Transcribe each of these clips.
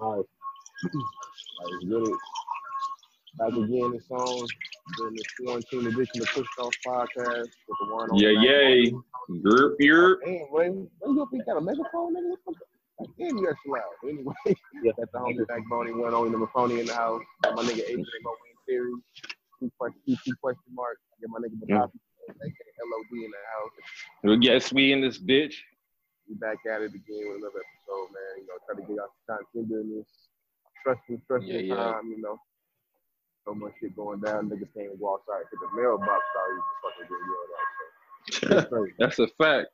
Like, like really, back again this song, doing this quarantine edition of Push Off Podcast with the one on Yeah, yay. Money. Yerp, yerp. Damn, Ray, Ray, you up got a megaphone, nigga? What the fuck? Like, Damn, you extra loud. Anyway, yeah. got the homie Mac Boney, one on number phony in the house. Got my nigga AJ Moeen Theory. Two question, two, question mark. Get my nigga. Badafi, aka LOD in the house. We guess we in this bitch. We back at it again with another episode, man. You know, try to get out the content in this stressful, stressful Yeah, yeah. time, you know. So much shit going down. Niggas can't even go outside because the mailbox started fucking getting yelled at. So. That's a fact.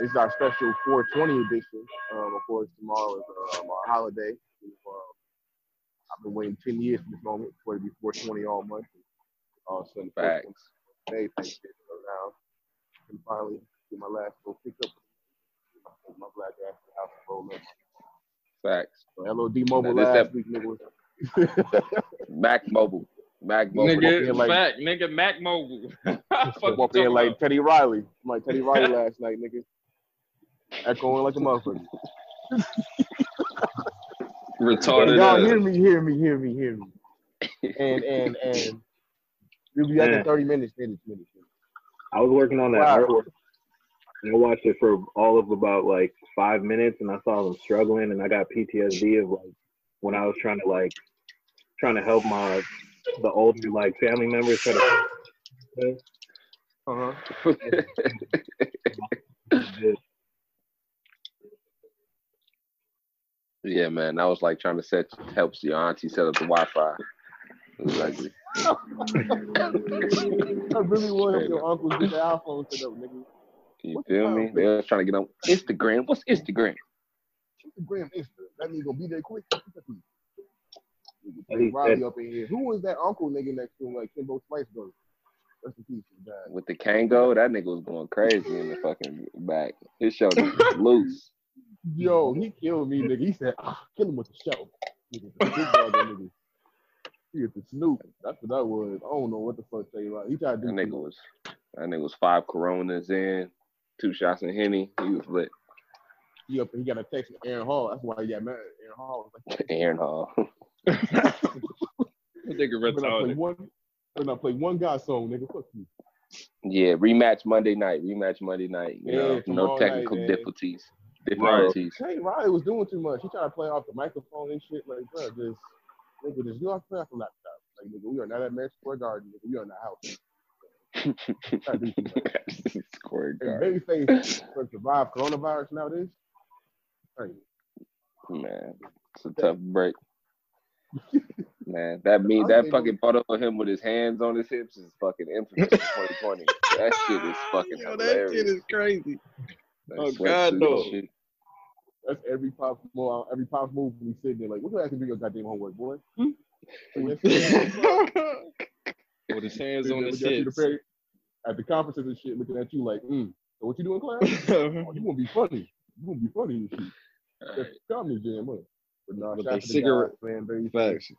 It's our special 420 edition. Um, of course, tomorrow is um, our holiday. Um, I've been waiting 10 years for this moment for it to be 420 all month. All of a sudden, Facts. May Thanksgiving. So now, I can finally get my last little pickup. Take my black ass to the house and roll up. Facts. So LOD Mobile Now, last ep- week, nigga. Mac Mobile. Mac Mobile. Nigga, Nigga, like- fact. Nigga, Mac Mobile. I'm you up here like? Teddy Riley. I'm like Teddy Riley last night, nigga. Echoing like a motherfucker. retarded. y'all ass. hear me, hear me, hear me, hear me. And and and we'll be at the 30 minutes, minutes, minutes. minutes. I was working on that Wow. artwork. And I watched it for all of about like five minutes, and I saw them struggling, and I got PTSD of like when I was trying to like trying to help my the older like family members try to. Uh-huh. yeah, man. I was like trying to set helps your auntie set up the Wi-Fi. It was ugly. I really want to your uncle to get the iPhone set up, nigga. You What feel me? hell? They was trying to get on Instagram. What's Instagram? Instagram, Insta. That nigga gonna be there quick. At Riley that- up in here. Who was that uncle nigga next to him, like Kimbo Slice brother? Rest in peace. With the Kangol, that nigga was going crazy in the fucking back. His shoulder was loose. Yo, he killed me, nigga. He said, ah, kill him with the show. Nigga, the big dog, that nigga. He hit the Snoop. That's what that was. I don't know what the fuck Teddy Riley. He tried to do. That do nigga was that nigga was five Coronas in, two shots of Henny. He was lit. He up. He got a text from Aaron Hall. That's why he got mad. Aaron Hall was like, Aaron Hall. nigga "When I play when I play one guy song, nigga, fuck you." Yeah, rematch Monday night. Rematch Monday night. You Yeah, know, no tomorrow night, technical difficulties. Difficulties. Teddy Riley was doing too much. He tried to play off the microphone and shit. Like, bro, just nigga, just you off play off the laptop. Like, nigga, we are not at Madison Square Garden. Nigga, we are in the house. Square guard. Babyface for survive coronavirus nowadays. Crazy. Man, it's a tough break. Man, that me that fucking photo of him with his hands on his hips is fucking infamous in 2020. That shit is fucking Yo, that shit is crazy. That Oh, God, no. shit. That's every pop move. Every pop move we sit there like, what do I have to do your goddamn homework, boy? Hmm? With his hands on his that's- At the conferences and shit, looking at you like, mm, so what you doing, class? oh, you gonna be funny. You gonna be funny and shit. That's comedy jam, huh? But nah, With shout they cigarette- man, very Facts.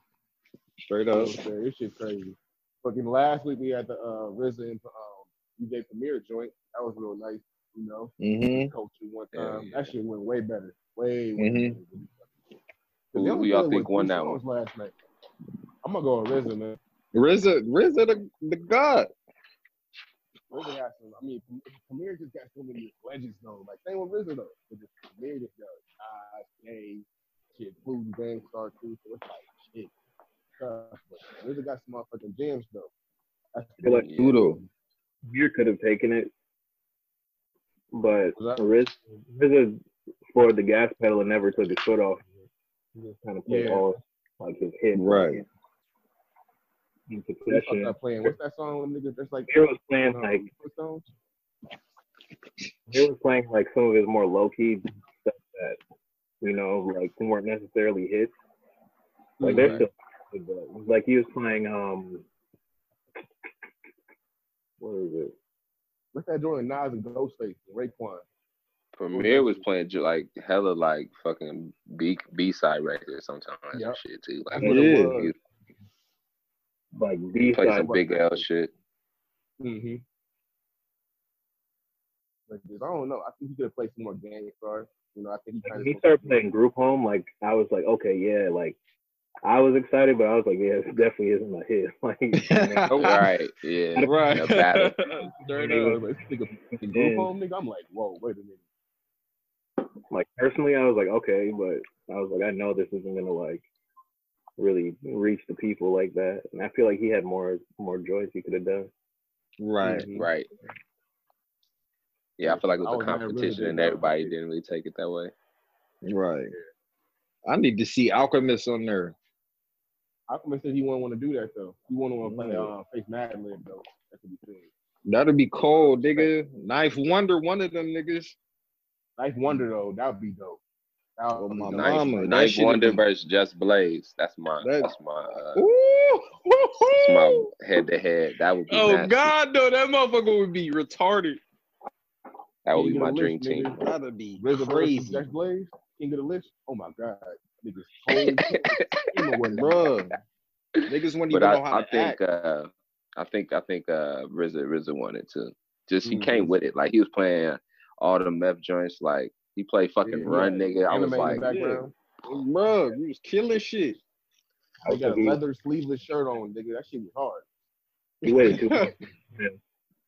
Straight up. what I'm saying? This shit crazy. Fucking last week we had the uh RZA and um DJ Premier joint. That was real nice, you know. Mm-hmm. Coaching one time. yeah. That shit went way better. Way, way Mhm. better. Who- who y'all think won that one? Last night. I'm gonna go with RZA, man. RZA, RZA the, the god. RZA got some. I mean, Premier just got so many legends though. Like same with RZA though. But just Premier just got Nas, Jay, shit, Food Gang Starr too. So it's like shit. Uh, RZA got some motherfucking jams though. I feel like Yeah. Udo. Beer could have taken it, but Was that- Riz RZA for the gas pedal and never took his foot off. He just kind of played Yeah. all like his head. Right. In They fucked succession. playing. What's that song? When niggas just like Beer was playing um, like Footstones? he was playing like some of his more low key stuff that you know like weren't necessarily hits. Like they're Mhm. still good, but like he was playing um what is it? What's that joint? Nas and Ghostface, and Raekwon. Premier was playing ju- like hella like fucking B B side records sometimes Yep. and shit too. Like That's what it Yeah. Was. Like he B played side some big L shit. Mm-hmm. Like this, I don't know. I think he could have played some more Gang Starrs. You know, I think he kind When of he started playing group home, like I was like, okay, yeah, like I was excited, but I was like, yeah, this definitely isn't my hit. Like, you know, right. Yeah. right. A battle. Straight Yeah, up. but this nigga fucking Yeah. group home nigga. I'm like, whoa, wait a minute. like personally, I was like, okay, but I was like, I know this isn't gonna like really reach the people like that, and I feel like he had more more joys he could have done. Right. Mhm. Right. Yeah, I feel like it was a was not really competition and everybody it. didn't really take it that way. Right. I need to see Alchemist on there. Alchemist said he wouldn't want to do that though. He wouldn't want to play uh, face Madlib though. That's what he said. That'd be cold, nigga. 9th Wonder, one of them niggas. 9th Wonder though, that would be dope. That Oh, my dope. Nice, Mama, that 9th Wonder be- versus Just Blaze. That's my That- that's my uh, Ooh, that's my head to head. That would be Oh nasty. God, no, that motherfucker would be retarded. That would King be my dream list, team. nigga. That'd be RZA crazy, Jack Blaze, King of the List. Oh my god, niggas cold. Him or. Niggas wouldn't But even I, know how I to think act. uh I think I think uh RZA RZA wanted to. Just he Mhm. came with it. Like he was playing all the meth joints. Like he played fucking Yeah, run, yeah. nigga. I was Anime in like, the background. Bruh, you was killing shit. I got a mm-hmm. leather sleeveless shirt on, nigga. That shit was hard. He waited too much.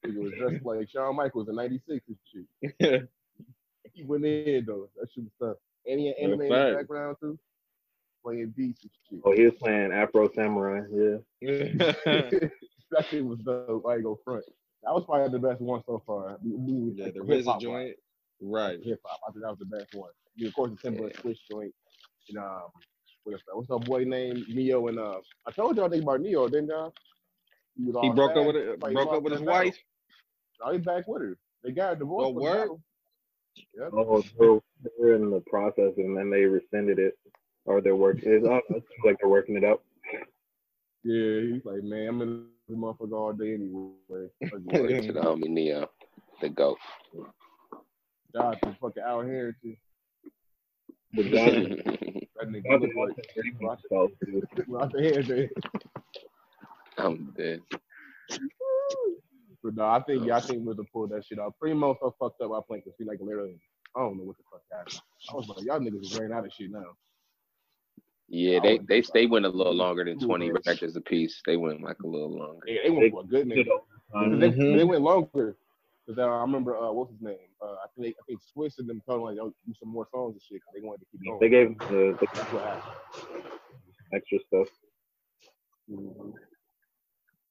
Nigga was dressed like Shawn Michaels in '96 and shit. He went in though. That shit was tough. And he had anime in the background too. Playing beats and shit. Oh, he was playing Afro Samurai. Yeah. that shit was dope. I ain't go front. That was probably the best one so far. yeah, the Hip-hop RZA joint. Right. Hip hop. I think that was the best one. I mean, of course, the Timbaland Swizz joint. And um, what's that? What's that boy named Ne-Yo? And uh, I told y'all think about Ne-Yo, didn't I? He, was He all broke up with it, Like, broke up with his battle. wife. Now he's back with her. They got a divorce. Oh, for word? Yep. Oh, so they're in the process, and then they rescinded it, or they're working. It's, oh, it seems like they're working it out. Yeah, he's like, man, I'm in the motherfucker all day anyway. Fucking Word to the homie Ne-Yo, the goat. God, the fucking out here too. But Jonathan, That nigga Jonathan look like Hudson pretty much felt too. out the head there. I'm dead. But no, I think y'all think we'll pull that shit out. Primo so fucked up. I playing because he like literally, I don't know what the fuck happened. I was like, y'all niggas is ran out of shit now. Yeah, they they they went a little longer than 20 bro. records a piece. They went like a little longer. They, they went for a good nigga. Um, They, they went longer. Cause uh, I remember uh, what's his name? Uh, I think they, I think Swizz and them told him like, yo, do some more songs and shit. 'cause they wanted to keep going. They gave the, the That's what happened. extra stuff. Mhm.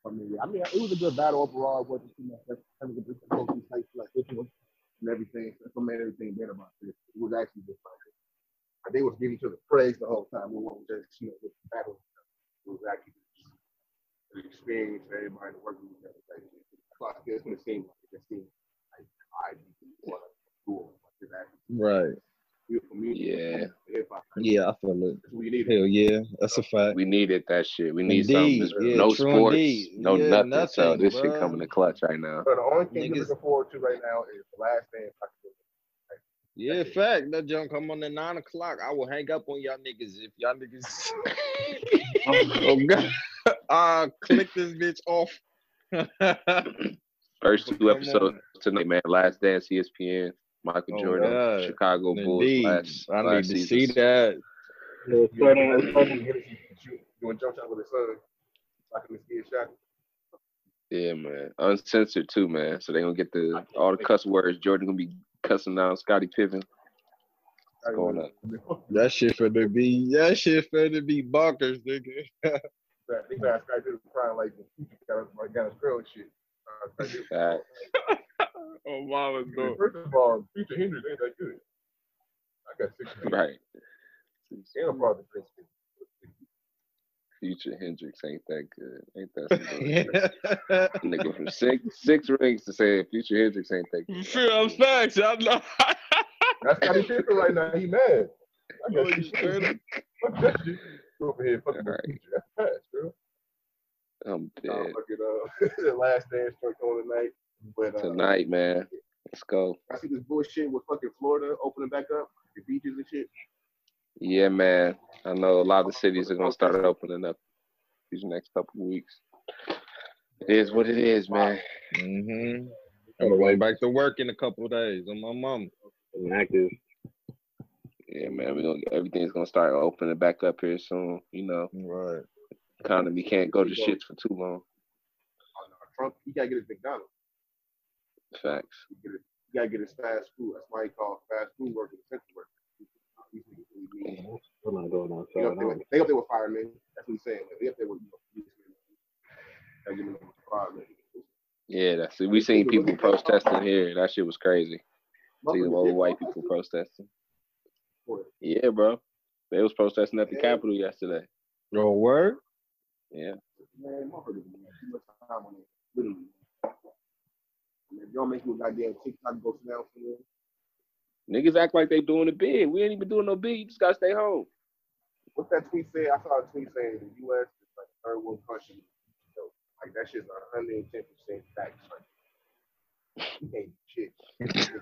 I mean, yeah, I mean, it was a good battle overall. It wasn't too much. That's kind of the difficulty type like this one and everything. That's what made everything better about this. It was actually just like they was giving each other praise the whole time. It wasn't just you know the battle. It was actually just an experience for everybody to work with each other. Like, like it's gonna seem like it just seemed like I want to cool. Like it's Right. Yeah. Hip-hop. Yeah, I feel it. That's what need. Hell yeah, that's a fact. We needed that shit. We need Indeed, something. yeah, no sports, indeed. no Yeah, nothing. So nothing, this shit coming to clutch right now. So the only thing you're looking forward to right now is the last dance. Yeah, fact. That junk come on at nine o'clock. I will hang up on y'all niggas if y'all niggas. oh god. Uh click this bitch off. First two episodes tonight, man. Last Dance, ESPN, Michael Oh, Jordan, God. Chicago Bulls. Indeed. Last, I need last to season. see that. So it's starting, it's starting Doing jump shot with his son. Like him see shot. Yeah, man. Uncensored too, man. So they gonna get the all the cuss words. Jordan gonna be cussing down Scottie Pippen. What's going up? That shit for to be that shit for to be bonkers, nigga. He got Sky Diddy crying like got like got his girl and shit. Uh, Sky Diddy- Fact. oh mama First of all, Future Hendrix ain't that good. I got six. Right. And I'm probably Prince. Future Hendrix ain't that good. Ain't that some bullshit? Nigga from six six rings to say Future Hendrix ain't that good. Feel facts. I know. That's Scottie Pippen right now. He mad. I got Holy six. shit. Fuck that shit. Go over here, fuck with Alright. Future. That's. I'm Nah, dead. fuck it, uh, the last dance start going tonight. But uh, Tonight, man. Let's go. I see this bullshit with fucking Florida opening back up, the beaches and shit. Yeah, man. I know a lot of cities are gonna start opening up these next couple of weeks. It is what it is, man. Mm-hmm. I'm going back to work in a couple of days on my mom. and active. Yeah, man, we gonna everything's gonna start opening back up here soon. You know, Right. economy can't go to shits for too long. Oh, no, Trump, he gotta get his McDonald's. Facts. He, get his, he gotta get his fast food. That's why he called fast food workers essential workers. These niggas really I'm not going They up there with, they up there with firemen. That's what he's saying. They up there with, you know, policemen. Gotta give them firemen. Yeah, that's it. We seen people protesting here. That shit was crazy. See them old white people protesting. Yeah, bro. They was protesting at the Yeah. Capitol yesterday. No word? Yeah. Man, motherfuckers, man, too much time on it. Literally. Man, if y'all make you a goddamn TikTok go sit down somewhere. Niggas act like they doing a bid. We ain't even doing no bid. You just gotta stay home. What's that tweet say? I saw a tweet saying the U.S. is like a third world country. So, like that shit's 110 percent facts. Like, we ain't shit.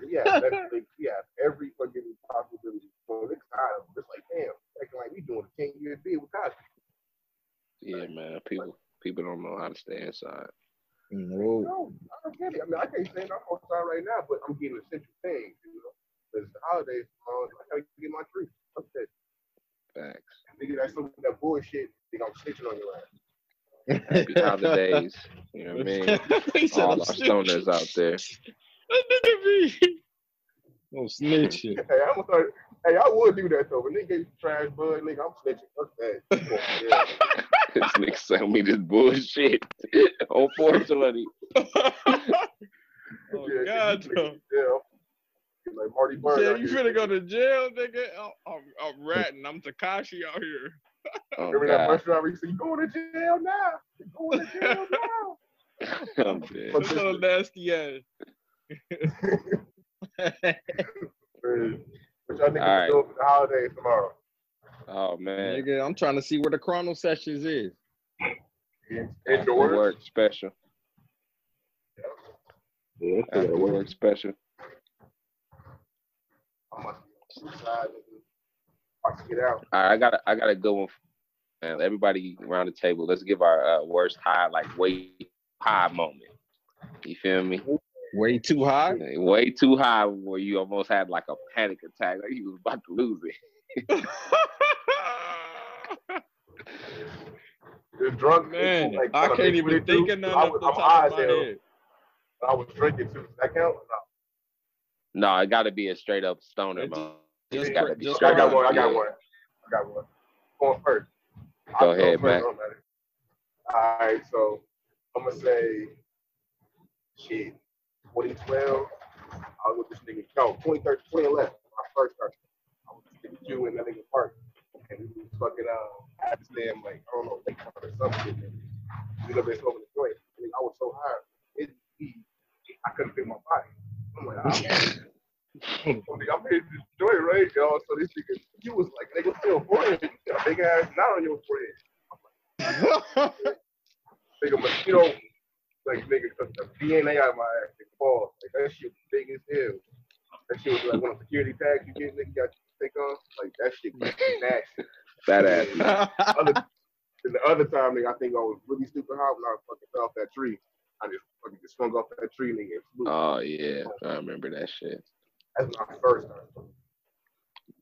yeah, Netflix, we have every fucking possibility. So next time, it's like, damn, acting like we doing a 10 year bid with Cosby. Yeah, man. People people don't know how to stay inside. No. No, I don't get it. I mean, I can't say I'm outside right now, but I'm getting essential things, you know. Because the holidays, uh, I gotta get my tree. Okay. Facts. Nigga, that's some of that bullshit. Think I'm snitching on your ass. Happy holidays. You know what I mean? He said, All "I'm our snitching." stoners out there. That nigga be. No snitching. Hey, I'm gonna start. Hey, I would do that though. But nigga gave you trash bud, nigga, I'm snitching. Fuck that. Come on, yeah. this nigga sent me this bullshit. Unfortunately. oh Yeah, God, nigga, though. Yeah. Like Marty Bird. Yeah, you finna go to jail, nigga? I'm, I'm, I'm ratting. I'm Tekashi out here. Oh Remember that bus driver? He said, "You going to jail now? You going to jail now?" Oh, I'm dead. This little nasty ass. Man, What y'all niggas All right. doing for the holidays tomorrow? Oh man. Nigga, I'm trying to see where the Chrono Sessions is. After Indoors. work special. Yeah, it's After still at work. work special. I'm gonna get out. All right, I got a, I got a good one. Man, everybody around the table, let's give our uh, worst high, like way high moment. You feel me? Way too high. Way too high where you almost had like a panic attack, like you was about to lose it. You're drunk. Man, like, I can't even think too. of none I off was, the I'm top high of as my hell. head. I was drinking too. Does that count? No. No, it got to be a straight up stoner It mode. Just- It's got to be just I got one. I got yeah. one. I got one. Going first. Go I'll ahead, first, Mac. All right, so I'm gonna say, shit, 2012. I was with this nigga. No, 2013, 2011. My first started. I was with this you in that nigga park, and we was fucking uh, at this damn like I don't know, park or something. We up there smoking the joint. I, mean, I was so high, it, it, I couldn't feel my body. I'm like, I'm, I'm here to enjoy it, right, y'all. So this nigga, you was like, nigga, still your forehead? You got a big ass knot on your forehead. Nigga, mosquito, like nigga, took the DNA out of my ass and fall. Like that shit was big as hell. That shit was like one of the security tags you get, nigga, got to take off. Like that shit was nasty. Fat ass. Other, and the other time, nigga, I think I was really stupid high when I fucking fell off that tree. I just fucking just swung off that tree, nigga. and flew. Oh yeah, I remember that shit. That's my first time.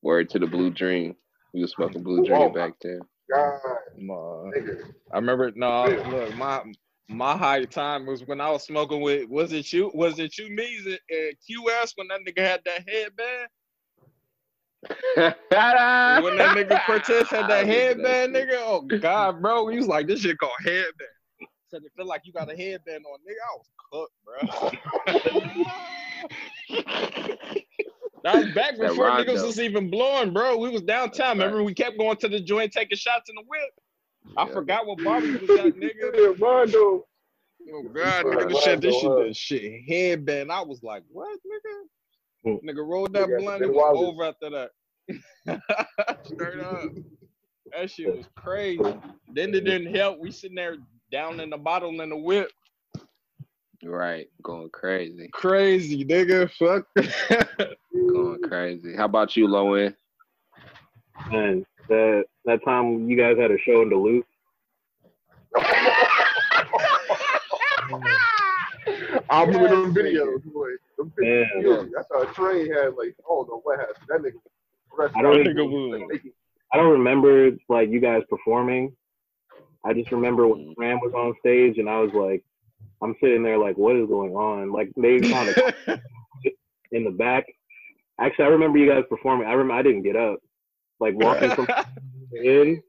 Word to the Blue Dream. We was smoking Blue Dream back then. God, My- nigga. I remember. No, look, my my high time was when I was smoking with. Was it you? Was it you, me, and and QS when that nigga had that headband? When that nigga Cortez had I that headband, shit. nigga. Oh God, bro, he was like, this shit called headband. Said it feel like you got a headband on, nigga. I was cooked, bro. That was back That before Rondo. niggas was even blowing, bro. We was downtown. Remember, we kept going to the joint, taking shots in the whip. I forgot what Bobby was at, nigga. Yeah, Rondo. Oh God, nigga, this shit, this shit, uh, this shit headband. I was like, what, nigga? Nigga rolled that blunt. It was over after that. Straight up. That shit was crazy. Then it didn't help. We sitting there down in the bottle in the whip. Right, going crazy, Crazy, nigga. Fuck. going crazy. How about you, Low End? And that that time you guys had a show in Duluth. I remember those Yes, videos, boy. Them Yeah. videos. I saw Trey had like, oh no, what happened? That nigga I don't even- I don't remember like you guys performing. I just remember when mm. Ram was on stage and I was like, I'm sitting there like, what is going on? Like they kind of in the back. Actually, I remember you guys performing. I remember I didn't get up, like walking from in,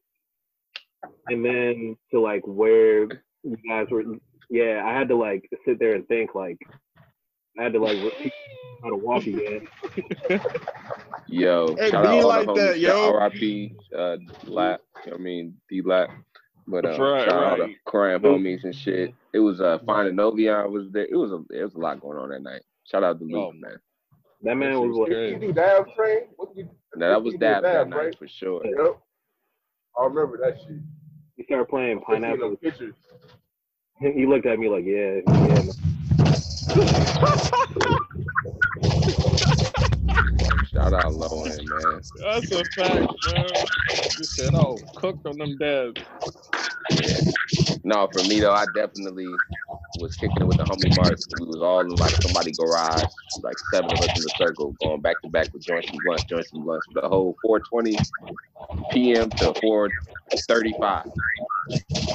and then to like where you guys were. Yeah, I had to like sit there and think like I had to like how to walk again. Yo, Hey, shout be out all like the that, homies. yo. R.I.P. Uh, Lap. I mean, D Lap. But uh, Right, shout out all the right. Cram homies and shit. It was uh, Finding Novion was there. It was a it was a lot going on that night. Shout out to Luke, Oh, man. That man was like, You do dab train? What you? Now, that was you Dab that night right? for sure. Yep. I remember that shit. he started playing pineapple. pictures. He looked at me like, yeah, yeah. Shout out Low End, man. That's a fact, man. You said, oh, cooked on them dabs. No, for me though, I definitely was kicking it with the homie Mark. We was all in like somebody garage, like seven of us in the circle, going back to back with joints and blunts, joints and blunts. The whole 4:20 p.m. to 4:35,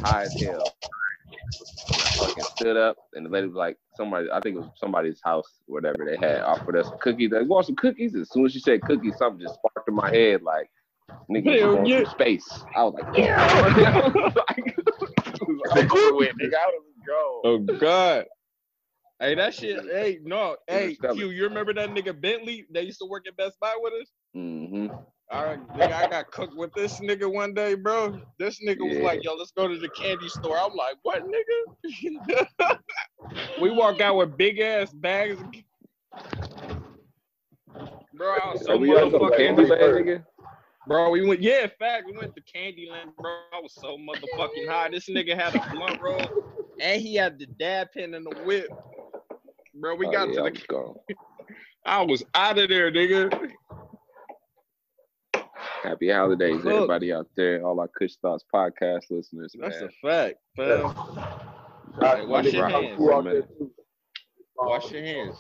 high as hell. I fucking stood up, and the lady was like, somebody, I think it was somebody's house, whatever they had offered us cookies. They want some cookies. As soon as she said cookies, something just sparked in my head, like, nigga, Hell you going yeah. through space. I was like, yeah. like, I was over with, nigga. I was go. Oh God. Hey, that shit. Hey, no. Hey. Q, you remember that nigga Bentley that used to work at Best Buy with us? Mm-hmm. All right, nigga, I got cooked with this nigga one day, bro. This nigga was like, yo, let's go to the candy store. I'm like, what, nigga? we walk out with big ass bags. Bro, I was so we out the motherfucking candy land, nigga? Bro, we went, yeah, in fact, we went to Candyland, bro. I was so motherfucking high. This nigga had a blunt roll and he had the dab pen and the whip. Bro, we Oh, got yeah, to I the, was. I was out of there, nigga. Happy holidays, Cook. everybody out there, all our Kush Thoughts podcast listeners, That's man. a fact, fam. Shout- wash your hands, Haku man. Wash your hands.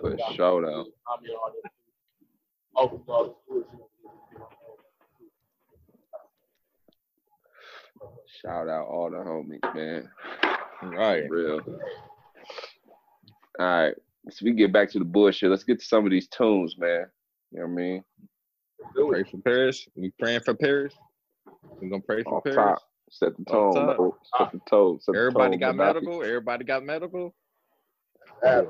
For sure, though. Shout out all the homies, man. Right. Real. All right. So we get back to the bullshit. Let's get to some of these tunes, man. You know what I mean? Pray for Paris. We praying for Paris. We gonna pray for Off Paris. top. Set the Off tone, top. bro. Set the tone. Set the Everybody tone, got medical. Everybody got medical. Dab.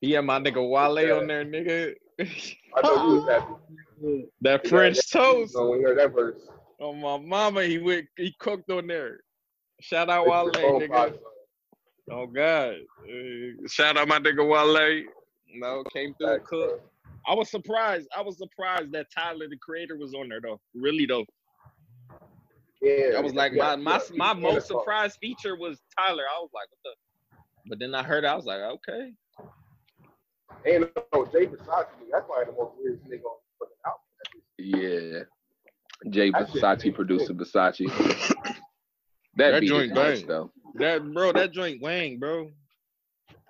Yeah, my nigga Wale on there, nigga. I know you was happy. that French toast. So when you heard that verse, On my mama, he went he cooked on there. Shout out Wale, it's your phone nigga. pause. Oh God. Uh, shout out my nigga Wale. No, came through and Facts, cooked. I was surprised. I was surprised that Tyler the creator was on there though. Really though. Yeah, I was like yeah, my my yeah, my yeah, most surprised feature was Tyler. I was like, what the but then I heard it, I was like, okay. And no, Jay Versace, that's probably the most weird nigga on the fucking album. Yeah. Jay That Versace, producer Versace. That, That beat joint is nice, bang. though. That bro, that joint wang, bro.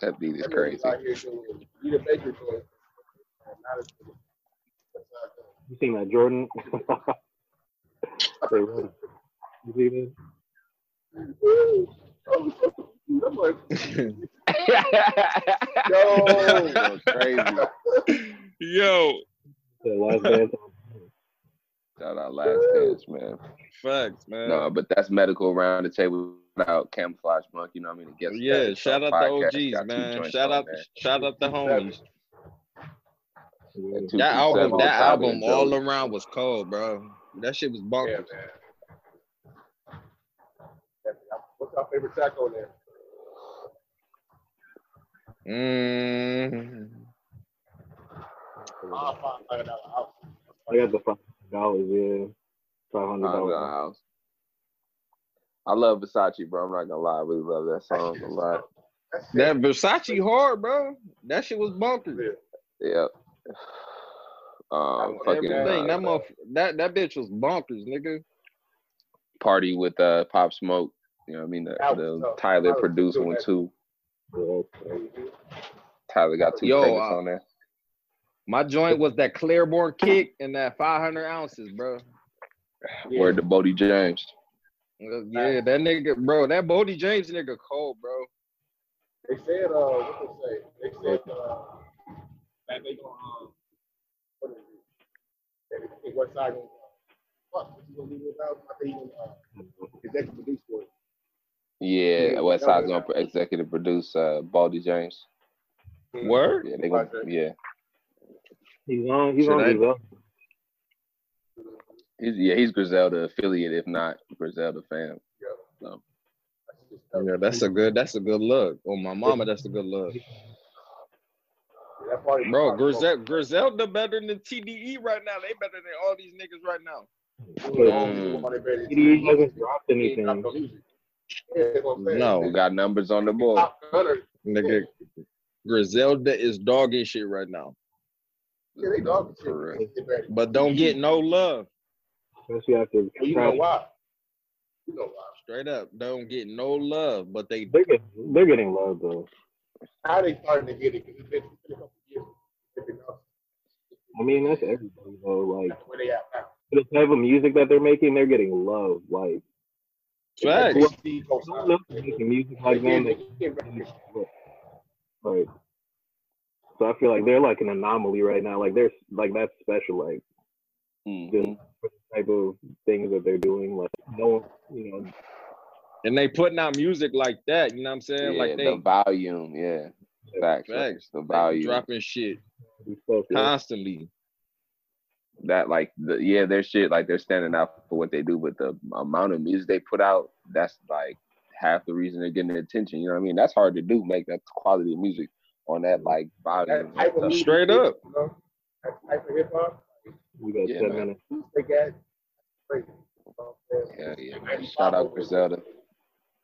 That beat is crazy. was out here doing Rita Baker doing. Not as You seen that Jordan? You see that? I'm like, Yo, crazy. Yo, That last dance. Shout out Last Dance, man. facts, man. No, but that's medical around the table without camouflage monk. You know what I mean? It yeah, that shout out podcast, the OGs, man. Shout out, there. shout out the homies. That album, that on top of album all around was cold, bro. That shit was yeah, bonkers. man. What's our favorite track on there? Mm. Five hundred dollar house. I got the five dollars, yeah. Five hundred dollars. I love Versace, bro. I'm not gonna lie. I really love that song a lot. That Versace hard, bro. That shit was bonkers. it. Yep. Um, fucking Everything. uh, That motherf- that that bitch was bonkers, nigga. party with uh Pop Smoke. You know what I mean? The, the. Tyler I was producer one too. Tyler got two Yo, credits uh, on there. My joint was that Claiborne kick and that 500 ounces, bro. Word to Boldy James. Yeah, that nigga, bro. That Boldy James nigga cold, bro. They said, uh, what they say? They said, uh, that they gonna, um, what is it? That they think Westside gonna, fuck, what's he gonna do without? I think he gonna, uh, executive produce for it. Yeah, Yeah, West that Side's gonna executive produce uh Boldy James. Word? Yeah, they gonna yeah. He's on. He's Should on I- Griselda. He's yeah, he's Griselda affiliate, if not Griselda fam. That's just, uh, Yeah, that's a good. That's a good look. Oh, my mama, that's a good look, that bro. Grisel, Griselda better than TDE right now. They better than all these niggas right now. Mm. He hasn't dropped anything. no music. Yeah, that's what I'm saying. No. We got numbers on the board. Nigga, Griselda is dogging shit right now, Yeah, they dog shit. Correct. But don't get no love. Especially after Well, you know why? You know why? Straight up, don't get no love. But they they're getting, they're getting love though. How they starting to get it? Because it's been, a couple years. They've been up. I mean, that's everybody though. Like That's where they at now. the type of music that they're making, they're getting love. Like facts. Who- Steve goes who out. else is making music like them? can't- that- they can't recognize. Right. So I feel like they're like an anomaly right now. Like they're like that's special. Like Mhm. the type of things that they're doing. Like no one, you know, And they putting out music like that. You know what I'm saying? Yeah, like they the volume, yeah. Facts. Facts. The volume. dropping shit be stuff, yeah. constantly. that like the yeah, their shit like they're standing out for what they do, but the amount of music they put out, that's like half the reason they're getting the attention. You know what I mean? That's hard to do, make that quality of music on that like volume. That type of music, Straight up. You know? That type of hip hop. We got Yeah, ten man. minutes. They got crazy. You know what I'm saying? Yeah, yeah. man. Shout out Griselda.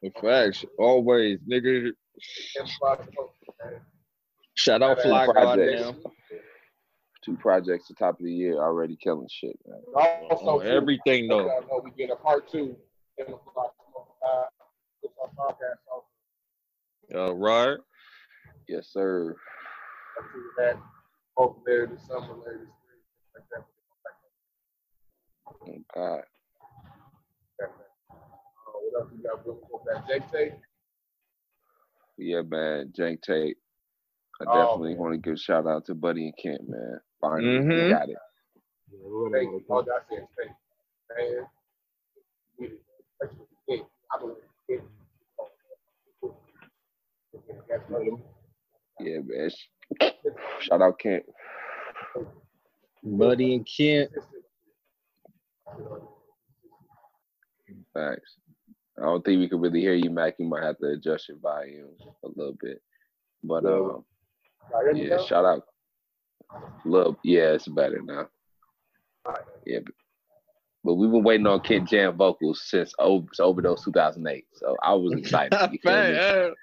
The facts, always, nigga. hip hop, man. Shout out Two Fly God projects. now. Two projects the top of the year already killing shit, man. Also, On too, everything y'all though. know we get a part two. in the block, uh, podcast also. Uh, right. Yes, sir. That hopefully later this summer, later this spring, like that. Oh, God. What else we got? We'll go. Jake Tate. Yeah, man. Jank Tape. I Oh, definitely want to give a shout out to Buddy and Kent, man. Finally, Mhm. we got it. Yeah, Thank you. All I said, thank you. Man, we did that. That's what we did. I believe it. Yeah, man. Shout out Kent. Buddy and Kent. Thanks. I don't think we could really hear you, Mac. You might have to adjust your volume a little bit. But Yeah. um, yeah, shout out. Love, yeah, it's better now. Yeah, but, but we've been waiting on Kent Jamz vocals since O- Overdose 2008, so I was excited.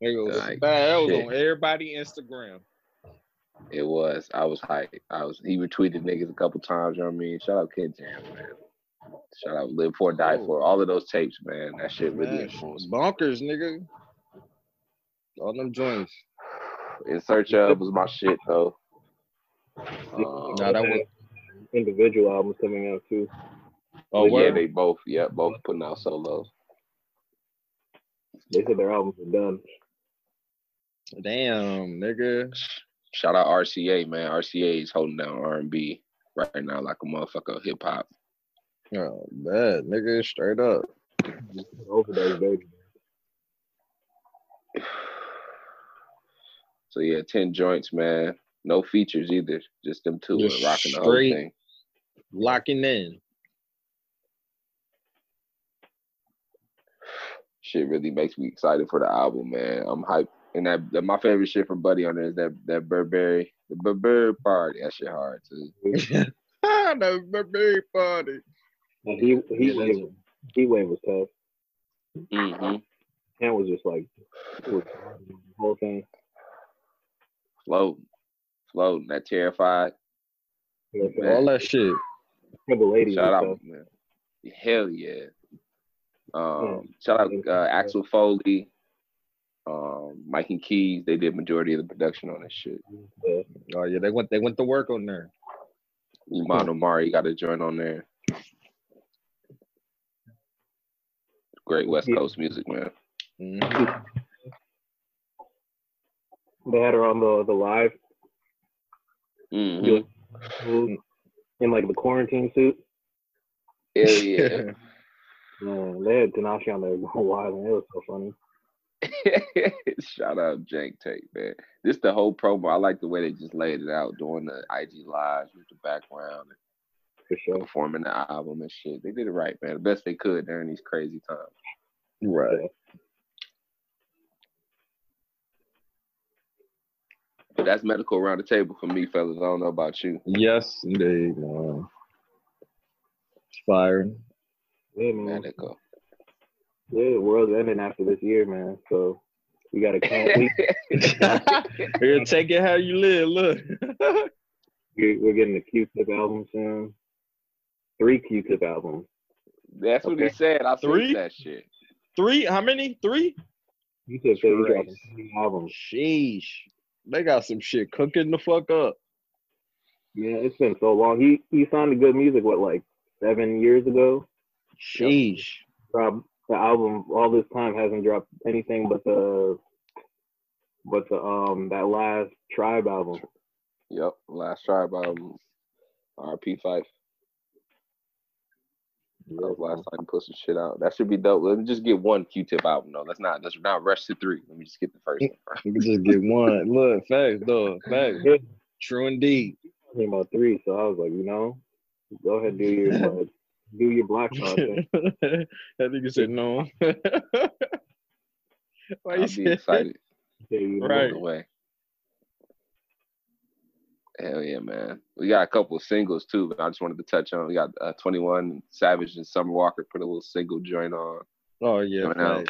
You feel me? Fat. Nigga was Like, fat. That was shit. on everybody Instagram. It was. I was hyped. I was. He retweeted niggas a couple times. You know what I mean? Shout out Kent Jamz, man. Shout out Live for Die for all of those tapes, man. That shit really Man, influenced. bonkers, nigga. All them joints. In Search of was my shit though. Um, Nah, that was. individual albums coming out too. Oh, yeah, they both. Yeah, both putting out solos. They said their albums are done. Damn, nigga. Shout out RCA, man. RCA is holding down R and B right now like a motherfucker hip hop. Oh, bad, nigga. Straight up. Overdose, baby. So yeah, ten joints, man. No features either. Just them two Just rocking the whole thing. Locking in. Shit really makes me excited for the album, man. I'm hyped. And that, that my favorite shit from Buddy on there is that that Burberry, the Burberry party. That shit hard too. The birthday party. And he he Yeah, wave, he wave was tough. Mm-hmm. Ken was just like was the whole thing. Floating, floating. That terrified. Yeah, All that shit. for the ladies. Shout out, stuff. man. Hell yeah. Um, Yeah. shout out uh, Axel Foley. Um, Mike and Keys. They did majority of the production on this shit. Yeah. Oh yeah, they went they went to work on there. Iman Omari got a joint on there. Great West Yeah. Coast music, man. Mhm. They had her on the the live Mhm. in like the quarantine suit. Hell yeah. Man, they had Tinashe on there going wild, and it was so funny. Shout out Jank Tape, man. This the whole promo. I like the way they just laid it out, doing the IG lives with the background For and sure. performing the album and shit. They did it right, man. The best they could during these crazy times. Right. But that's medical around the table for me, fellas. I don't know about you. Yes, indeed, man. It's firing. Yeah, man. Medical. Yeah, the world's ending after this year, man. So we gotta can't Here, take it how you live. Look. we're we're getting a Q-Tip album soon. Three Q-Tip albums. That's what he said. I Three? that shit. Three? How many? Three? Q-Tip said he's dropping Christ. three albums. Sheesh. They got some shit cooking the fuck up. Yeah, it's been so long. He he signed to good music what like seven years ago. Sheesh. Rob, the album all this time hasn't dropped anything but the but the um that last Tribe album. Yep. Last tribe album. RP Five. That was last time he put some shit out. That should be dope. Let me just get one Q-tip album though. Let's not let's not rush to three. Let me just get the first one. first. You can just get one. Look, facts, though. Facts. True indeed. Talking about three, so I was like, you know, go ahead and do your do your black card thing. that nigga said no. Why you I'll be say excited. Yeah. Right. All the way. Hell yeah, man. We got a couple of singles too, but I just wanted to touch on. We got uh, 21 Savage and Summer Walker put a little single joint on. Oh yeah. Coming out.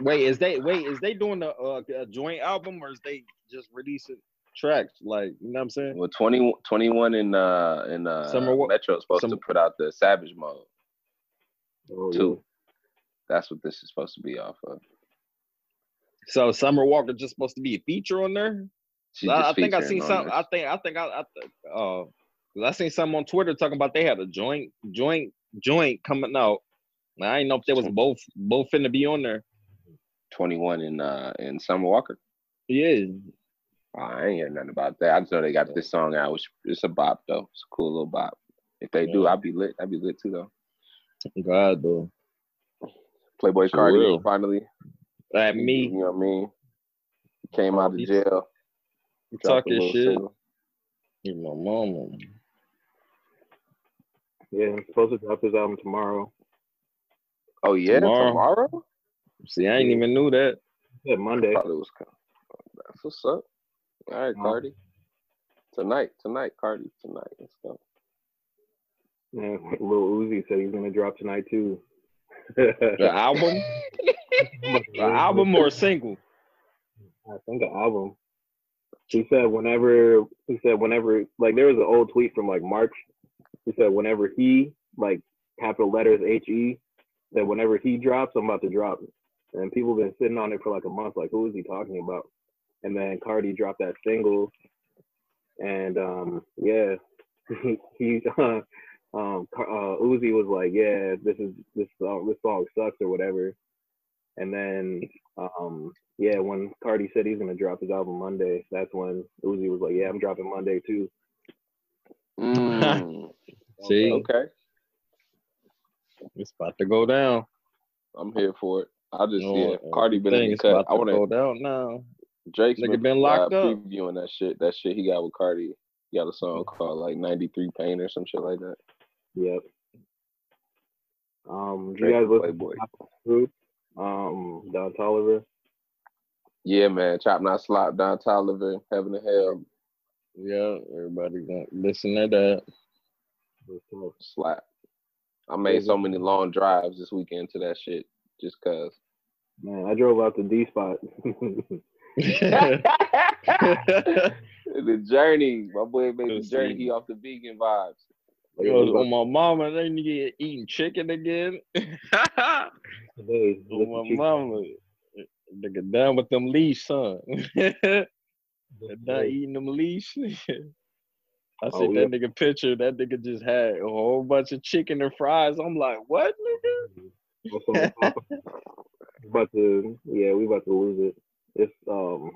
Wait, is they wait, is they doing a, uh, a joint album or is they just releasing tracks? Like, you know what I'm saying? Well, 20, 21 in uh in uh Summer Metro is supposed Summer- to put out the Savage mode Oh, yeah. too. That's what this is supposed to be off of. So Summer Walker just supposed to be a feature on there? I, I think I seen some. this. I think I think I, I th- uh, I seen some on Twitter talking about they had a joint joint joint coming out. Now, I didn't know if they was both both finna be on there. 21 in uh in Summer Walker. Yeah, Oh, I ain't heard nothing about that. I just know they got this song out, which it's a bop though. It's a cool little bop. If they do, I'd be lit. I'd be lit too though. God though. Playboi For Carti real. finally. That You know what I mean? Came out of jail. you dropped a talking shit. single. You my mama. Yeah, I'm supposed to drop this album tomorrow. Oh yeah, Tomorrow. tomorrow? See, I ain't even knew that. Yeah, Monday. Probably was. co- That's what's up. All right, Carti. Tonight, tonight, Carti, tonight. Let's go. Yeah, Lil Uzi said he's gonna drop tonight too. The album, the album or a single. I think an album. He said whenever he said whenever like there was an old tweet from like March. He said whenever he like capital letters H E that whenever he drops, I'm about to drop it. And people been sitting on it for like a month, like who is he talking about? And then Carti dropped that single, and um yeah, he, he uh, um uh, Uzi was like, yeah, this is this song this song sucks or whatever. And then um yeah, when Carti said he's gonna drop his album Monday, that's when Uzi was like, "Yeah, I'm dropping Monday too." Mm, See, okay, it's about to go down. I'm here for it. I just You know yeah, Carti been in the cut. about I to go down now. Drake's Nigga been, been locked uh, up. previewing that shit. That shit he got with Carti. He got a song called like 93 Pain or some shit like that. Yep. Um, do Drake you guys and listen Playboi. to Group? Um, Don Toliver. Yeah, man. Chop Not Slop, Don Toliver, Heaven and Hell, Yeah, everybody gonna listen to that. Slap. I made so many long drives this weekend to that shit just cause. Man, I drove out to D Spot. the journey, my boy made the Let's journey. He off the vegan vibes. Yo, on my mama, they nigga eating chicken again. today. on my mama. Nigga done with them leash, son. done eating them leash. I Oh, seen yeah. that nigga picture. That nigga just had a whole bunch of chicken and fries. I'm like, what, nigga? What's on top of- we about to yeah, we about to lose it. It's um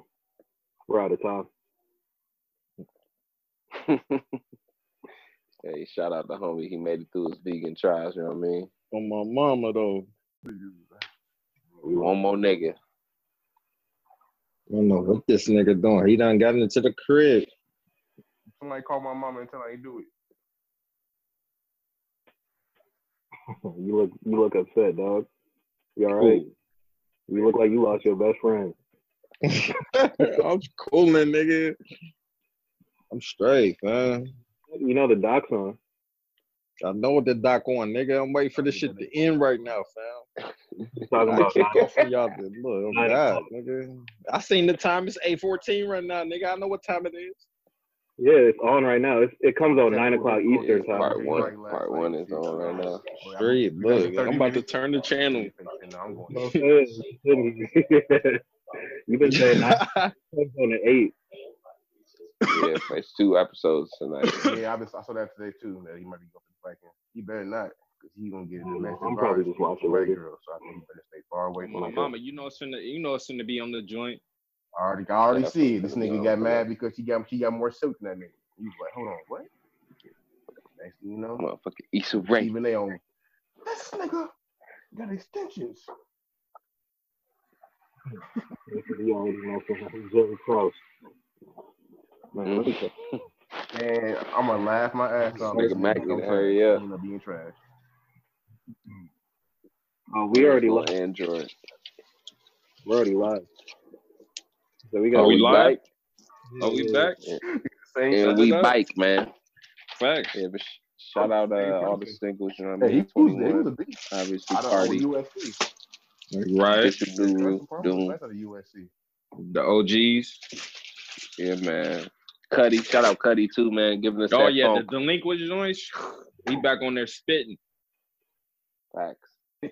we're out of time. hey, shout out to homie. He made it through his vegan trials. You know what I mean? On my mama though. We One more nigga. I don't know what this nigga doing. He done got into the crib. Somebody call my mama and tell her I do it. you look you look upset, dog. You alright? You look like you lost your best friend. I'm cooling, nigga. I'm straight, man. You know the doc's on. I know what the doc on, nigga. I'm waiting for this shit to end right now, fam. Talking I about can't for y'all to look. Oh Nine God, nigga. I seen the time. It's 8:14 right now, nigga. I know what time it is. Yeah, it's on right now. It's, it comes on Yeah, nine o'clock yeah, Eastern yeah, time. Part one. Part one is on right now. Well, Straight, look. I'm about to turn the channel. No, I'm going. You've been saying nine comes on at eight. Yeah, it's two episodes tonight. yeah, I, been, I saw that today too. That he might be going to the back end. He better not, because he gonna get Yeah, domestic I'm probably just watching from a girl. So I think he better stay far away from My her. mama, you know it's finna, you know it's finna be on the joint. I already, I already Yeah, see it. This nigga got mad because he got he got more silk than that nigga. He was like, hold on, what? Next thing you know, Motherfucking Issa Rae. even they on this nigga got extensions. You already know from Jerry Cross. Man, let. And I'm gonna laugh my ass off. Nigga This Mac nigga need come to hurry trash. up. He end up being trash. Oh, we already live. Android. We're already live. So we Are got. we live? back? Are we back? Same And we as us. bike, man. Facts. Yeah, but sh- shout out uh, all the singles. You know what I Hey, he mean? was, he was 21, a beast. obviously party. know USC. Right. Bishop Nehru, the Doom. That's out of USC. The OGs. Yeah, man. Cudi, shout out Cudi too, man. Giving us Oh that yeah, the funk. delinquent joints. He back on there spitting. Facts.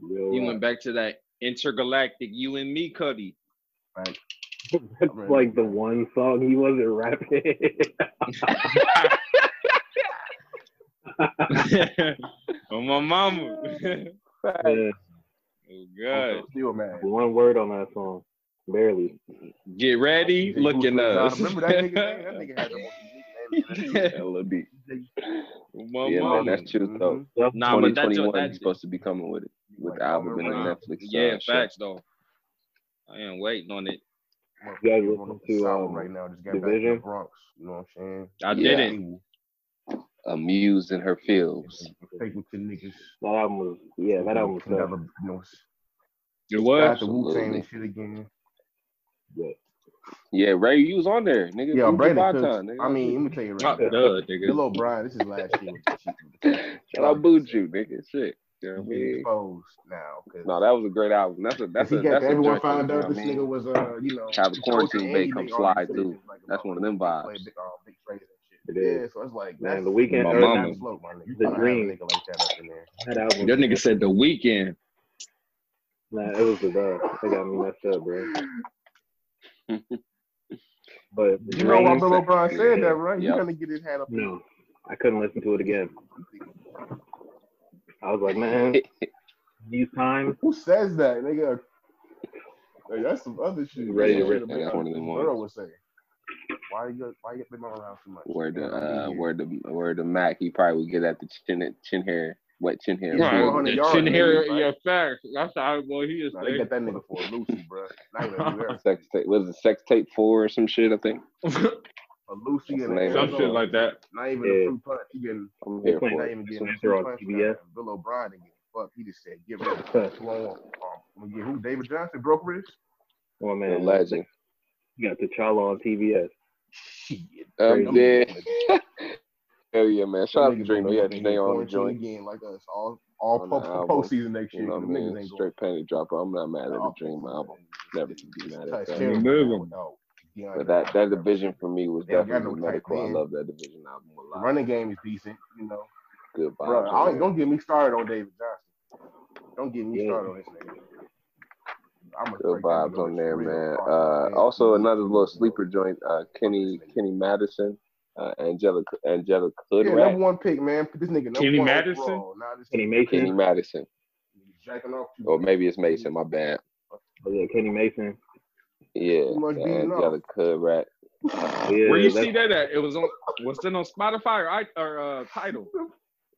He went back to that intergalactic you and me cuddy. That's like the one song he wasn't rapping. on my mama. Facts. Yeah, oh God. Still mad. one word on that song, barely. Get ready, He look at us. Remember that nigga? That nigga had the most unique name. Hella deep. Yeah, man, that's true though. That's Nah, but that 2021, joint- that he's supposed to be coming with it with Like, the album and the Netflix. Yeah, uh, show. though. I am waiting on it. You guys Motherfucker listen the to, South um, right now. Just got back to Division? the Bronx. You know what I'm saying? I Yeah. didn't. Amused in her fields. Take niggas. That album was, yeah, that album was tough. Never, you know, It was. the Wu Tang and shit again. Yeah, Ray, you was on there, nigga. Yeah, Gucci Brandon Bata, nigga. I mean, let me tell you Oh, right now. duh, nigga. Bill O'Brien, this is last year. with the shit. shout out Buju, nigga. Shit. You know what I He mean? exposed now. No, that was a great album. That's a that's he a that's a everyone joint, found out this I mean? nigga was uh you know Have a quarantine coaching bait come he slide already through. like, That's one of them play vibes. Big, big trades and It shit. is. Yeah, so it's like Man, the weekend, My or mama. that, my nigga. The can't have a dream. nigga like that up in there. that album. That nigga said the weekend. Nah, it was the dub. They got me messed up, bro. But You know why Bill O'Brien said that, right? Yep. You gonna get his hat up. no, I couldn't listen to it again. I was like, man, these times, Who says that, nigga? Hey, that's some other shit. Ready to That rip. shit That's that one of them Burrow ones. would say. Why you why you been around too much? Where the uh where the where the Mac, he probably would get at the chin chin hair, wet chin hair. Right. Boom. 400 The yards, chin hair, right? yeah, facts. That's how boy he is. Nah, they got that nigga for Lucy, bro. Not even a New Era. Sex tape was it sex tape four or some shit, I think. A Lucy and a Some shit like that. Not even Yeah. a fruit punch. He getting I'm here for not it. even Some getting a fruit punch. TBS. now. Bill O'Brien didn't get fucked. He just said, "Get rid of it." Who I? Um, get who? David Johnson, brokerage. oh The man, legend. you got T'Challa on TBS. Shit. Um, I'm dead. Hell yeah, man. Shout out to them Dream. gonna had be to in stay on the joint. again, like us. All all On po- album. postseason next year. You know what I Them niggas mean? ain't Straight penny dropper. I'm not mad at the going. Dream album. Never can be mad at Touch that. terrible Move now 'em. without DeAndre But that that division for me was They definitely medical. I love that division album a The lot. running game is decent, you know. Good vibes. Bro, I on ain't, there. don't get me started on David Johnson. Don't get me Yeah. started on this nigga. I'm a Good vibes on there, man. Uh, also another little sleeper joint. Uh, Kenny Kenny Madison, uh, Angelica Angelica Yeah, number one pick, man. This nigga number Kenny one Madison? overall. Nah, this Kenny Mason. Kenny Madison, jacking off or much. maybe it's Mason. My bad. Oh, yeah, Kenny Mason. Yeah, Too much the beating up. Angelica Hood rat. Yeah, Where you that's- see that at? It was on. Was it on Spotify or I or uh, Tidal?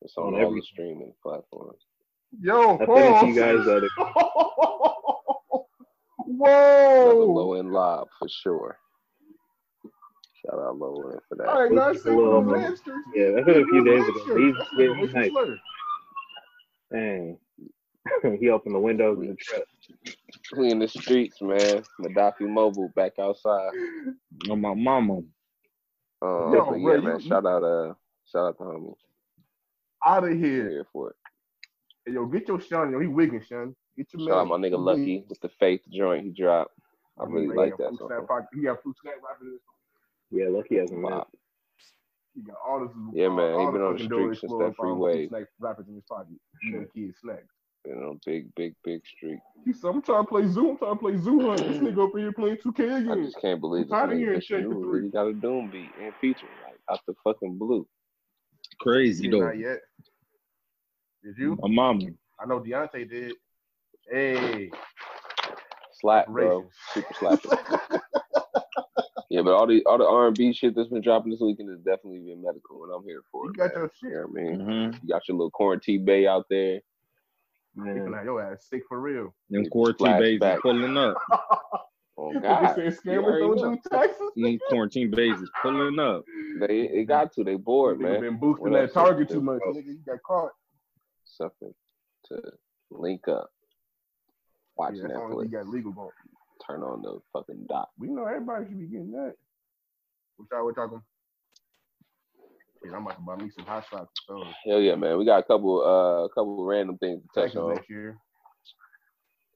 It's on On all every- the streaming platform. Yo, I sent it to pause. you guys the other Another Whoa. low end lob for sure. Shout out low end for that. I ain't not saying Well, the Masters. yeah, that's been a few days ago. Masters. He's- That's he's nice. Dang. he opened the windows in the truck. We in the streets, man. Gaddafi Mobile back outside. On my mama. Um, Yo, but bro, yeah, you- man. Shout out, uh, shout out to homie. Out of Here here. here for it. Hey, yo, get your Sean. Yo, he wigging, Sean. Get your Shout out my nigga Lucky with the Faith joint he dropped. I really He like that fruit song. snap He got fruit snap rapping this. Yeah, lucky hasn't Wow. missed. He got all this. Yeah, all- man, he all been on the fucking since that free from wave. Snack rappers in his pocket. Eating kids snacks. You know, big, big, big streak. He said, I'm trying to play Zoo. I'm trying to play Zoo Hunt. This nigga up here playing 2K I again. I just can't believe this I'm tired of nigga hearing Mr. Shake the New Three. really got a Doom beat and feature like out the fucking blue. Crazy though. Not yet. Did hmm. you? My mama. I know Deontay did. Hey, Slap, bro. Super slap. yeah, but all the all the R and B shit that's been dropping this weekend has definitely been medical, and I'm here for you it. got man. your shit. You know I mean? Mm-hmm. You got your little quarantine bay out there. You Man. can have your ass sick for real. Them quarantine bays is pulling up. Oh God, said You scammers already don't know. do quarantine bays is pulling up. they they got to. They bored, Nigga man. been boosting What that target too much. Nigga, you got caught. Something to link up. Watch Yeah, as long as Netflix. you got legal going. Turn on the fucking dot. We know everybody should be getting that. What y'all we talking? Shit, I'm about to buy me some hot shots. So Hell yeah, man. We got a couple uh a couple random things to touch Texas on. next year.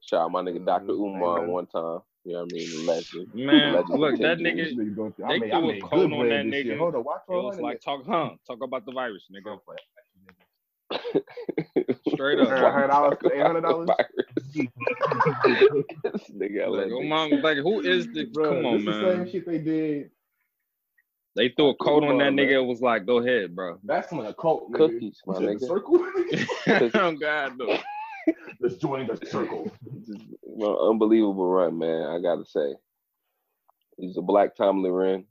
Shout out my nigga Dr. Mhm. Umar Amen. one time. You know what I mean? Legend. Man, Legend look, that nigga, This nigga I they made- threw I a made code good on that this year. nigga. Hold on, watch it was on like talk, huh? Talk about the virus, nigga. Straight up. $100 $800? this nigga Like, oh LSD. like who is the? Bro, come on, this the same shit they did. They threw a code on that nigga. It was like, go ahead, bro. That's from a cult, nigga. Cookies, my You the nigga. circle. oh God, no. Let's join the circle. Just, you know, unbelievable run, man. I gotta say, he's a black Tomlin Wren.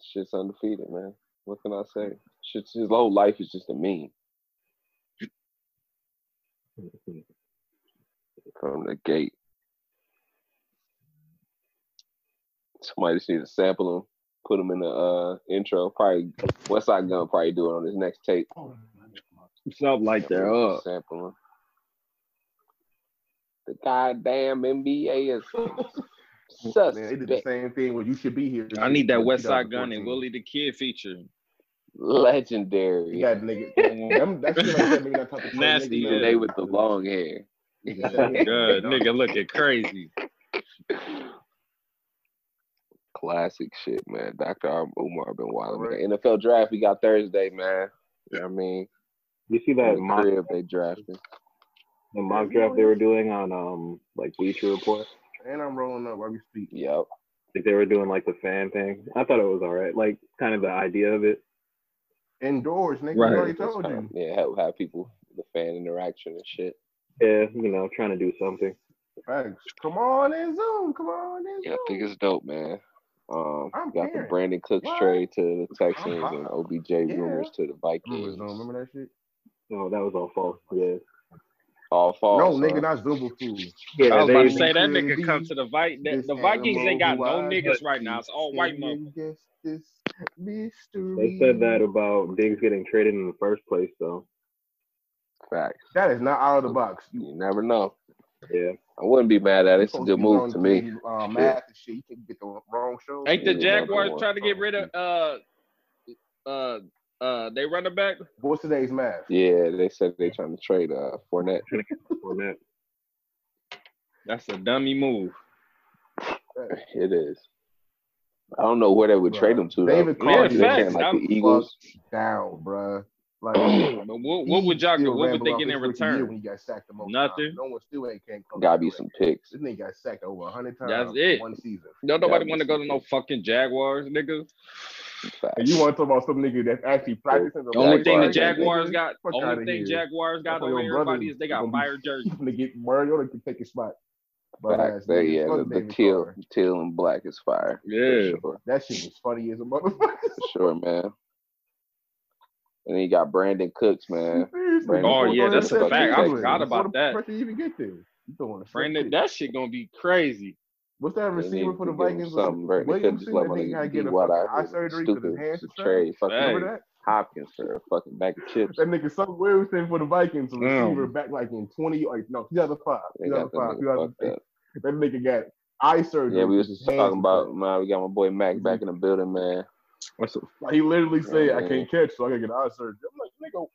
Shit's undefeated, man. What can I say? Shit's his whole life is just a meme from the gate. Somebody just need to sample him, put him in the uh, intro. Probably Westside Gun probably do it on his next tape. Something like that. Uh, Sample him. The goddamn NBA is Man, they did the same thing where you should be here. I need that in Westside Gun and Willie the Kid feature. Legendary. You got nigga. Them, that shit like that nigga not talking to Nasty, niggas, yeah. They with the long hair. Good nigga, looking crazy. Classic shit, man. Dr. Ar- Umar been wild. Right. Man. NFL draft we got Thursday, man. You know what I mean? You see that the mock, crib they drafted. the mock draft they were doing on um like Bleacher Report? And I'm rolling up while we speak. Yep. Like they were doing like the fan thing. I thought it was all right. Like kind of the idea of it. Indoors, nigga. Right. We already told kinda- you. Yeah, have, have people the fan interaction and shit. Yeah, you know, trying to do something. Facts. Come on in Zoom. Come on in Yeah, I think it's dope, man. Um, I'm got the. Brandin Cooks What? trade to the Texans I'm and. OBJ Yeah. rumors to the Remember Vikings. Zoom? Remember that shit? Oh, that was all false. Yeah. All false. no, nigga, not Zumba food. Yeah, I was they, about to say that nigga come to the Vi- the, the Vikings. They got no niggas right now. It's all white you motherfuckers. mystery? they said that about Diggs getting traded in the first place, though. Facts. That is not out of the box. You You never know. Yeah. I wouldn't be mad at it. It's a supposed good move to me. Uh, math and shit. You can get the wrong show. Ain't the Jaguars trying to get rid of uh uh uh they running back? What's today's math? Yeah, they said they trying to trade uh Fournette. Fournette. That's a dummy move. It is. I don't know where they would Bruh. trade them to. David Yeah, Carr They is facts. can't like I'm- the Eagles. down, bruh. Like, But what, what would y'all get? What would they get in his rookie year return? When he got sacked the most Nothing. times. No one still ain't can't come. Gotta be back. some picks. This nigga got sacked over hundred times. That's in it. One season. Don't nobody want to go to no fucking Jaguars, nigga. And you want to talk about some nigga that's actually practicing? The only thing the Jaguars, Jaguars got, Fuck only thing here. Jaguars got That's why over everybody is they got fire jerseys. to get Mariota to take his spot. But Facts. ass There, yeah, the, the teal, Carr. teal and black is fire. Yeah. sure, That shit was funny as a motherfucker. sure, man. And then you got Brandin Cooks, man. Brandon Oh, before yeah, that's a fact. I before forgot about that. Pressure you even get there. You throwing a straight Brandon, pick. that shit gonna be crazy. What's that They receiver for the to give Vikings? Something, right? They could Williamson, just let that my nigga had to nigga get D a Watt fucking out eye here. surgery because Stupid his hands to are trade fucking Hey. Remember that? Hopkins for a fucking bag of chips. That nigga Son Williamson for the Vikings, a Damn. receiver back like in 20, like, no, 2005, They got that 2005, nigga fucked 2006. up. That nigga got eye surgery. Yeah, we was because his just hands talking was about man. We got my boy Mac back mm-hmm. in the building, man. Like, he literally said, I Yeah. can't catch, so I gotta get eye surgery. I'm like, nigga.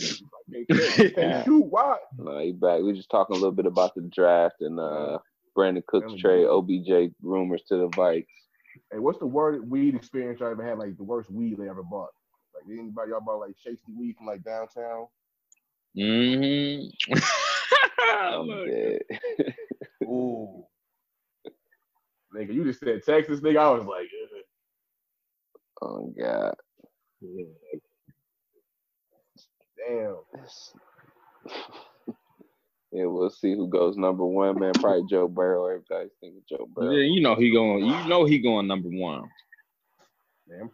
I. I can't shoot. Why? No, he back. We just talking a little bit about the draft and uh Brandin Cooks trade. OBJ rumors to the Vikes. Hey, what's the word weed experience y'all ever had? Like the worst weed they ever bought? Like anybody y'all bought like shakesy weed from like downtown? Mm-hmm. I'm dead. Ooh. nigga, you just said Texas, nigga. I was like, Ugh, oh God. Damn. Yeah, we'll see who goes number one, man. Probably Joe Burrow. Everybody's thinking Joe Burrow. yeah, Burrow. you know he going. You know he going number one. Damn.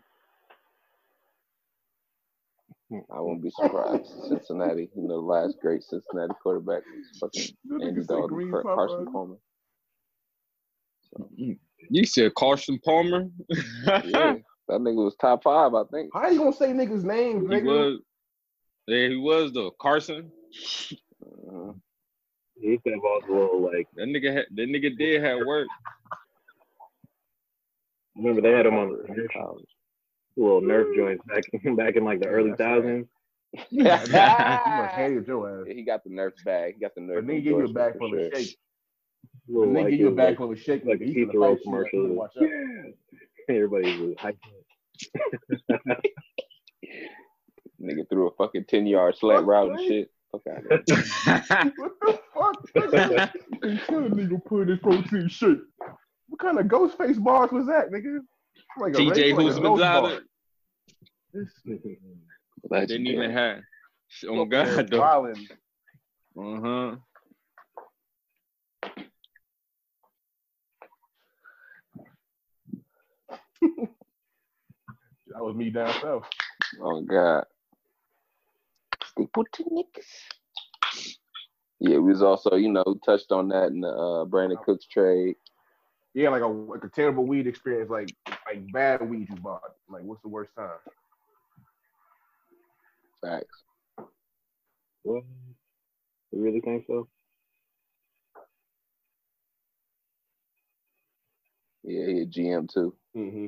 I wouldn't be surprised. Cincinnati, you know, the last great Cincinnati quarterback was fucking Andy Dalton, Car- Carson Popeyes. Palmer. Mm-hmm. You said Carson Palmer. Yeah, that nigga was top five, I think. How you gonna say niggas' names, he nigga? Was. Yeah, he was though. Carson. Uh-huh. He used to have all the little like. That nigga. Had, that nigga did have work. Remember they had him on the Nerf, College. little Nerf joints back back in like the early That's right. thousands. You your ass. Yeah, he got the Nerf bag. He got the Nerf. But nigga give you a endorsement bag for full sure. of shake. Little, Nigga like, give you a it was bag like, full of shake. like nigga. a He Pizza finna Roll fight you, commercial. nigga. Watch out. Everybody was hyped. Nigga threw a fucking ten yard slant Fuck, route and shit. Fuck out of here. What the fuck? Hey, tell a nigga put his protein shake. What kind of ghost face bars was that, nigga? Like a TJ race, like a Husman's ghost out bar. of This Didn't even Legendary. have. Oh nigga God, though. Uh huh. That was me down south. Oh God. Staple to niggas. Yeah, we was also, you know, touched on that in the uh, Brandin Cooks trade. Yeah, like a like a terrible weed experience, like like bad weed you bought. Like, what's the worst time? Facts. What? You really think so? Yeah, he a GM too. Mm-hmm.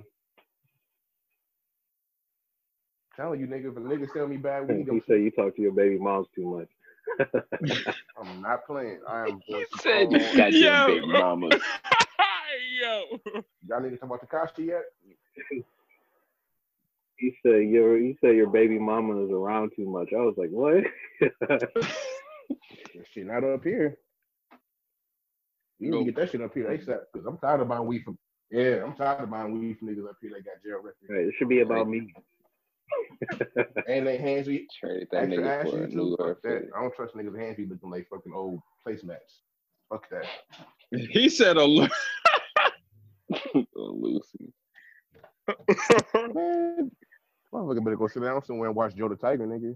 Telling you, nigga, if a nigga sell me bad weed, You I'm, say you talk to your baby moms too much. I'm not playing. I am going to said call- you got your baby mama. Yo. Y'all need to talk about Tekashi yet? You say your you say your baby mama is around too much. I was like, what? That shit not up here. You need to get that shit up here ASAP because I'm tired of buying weed from. Yeah, I'm tired of buying weed from niggas up here that got jail records. Right, it should be about me. And they hands be Traded that extra nigga for a ashy New too. Fuck that. I don't trust niggas' hands be looking like fucking old placemats. Fuck that. He said a lot. Lucy. Man, motherfucker better go sit down somewhere and watch Joe the Tiger, nigga.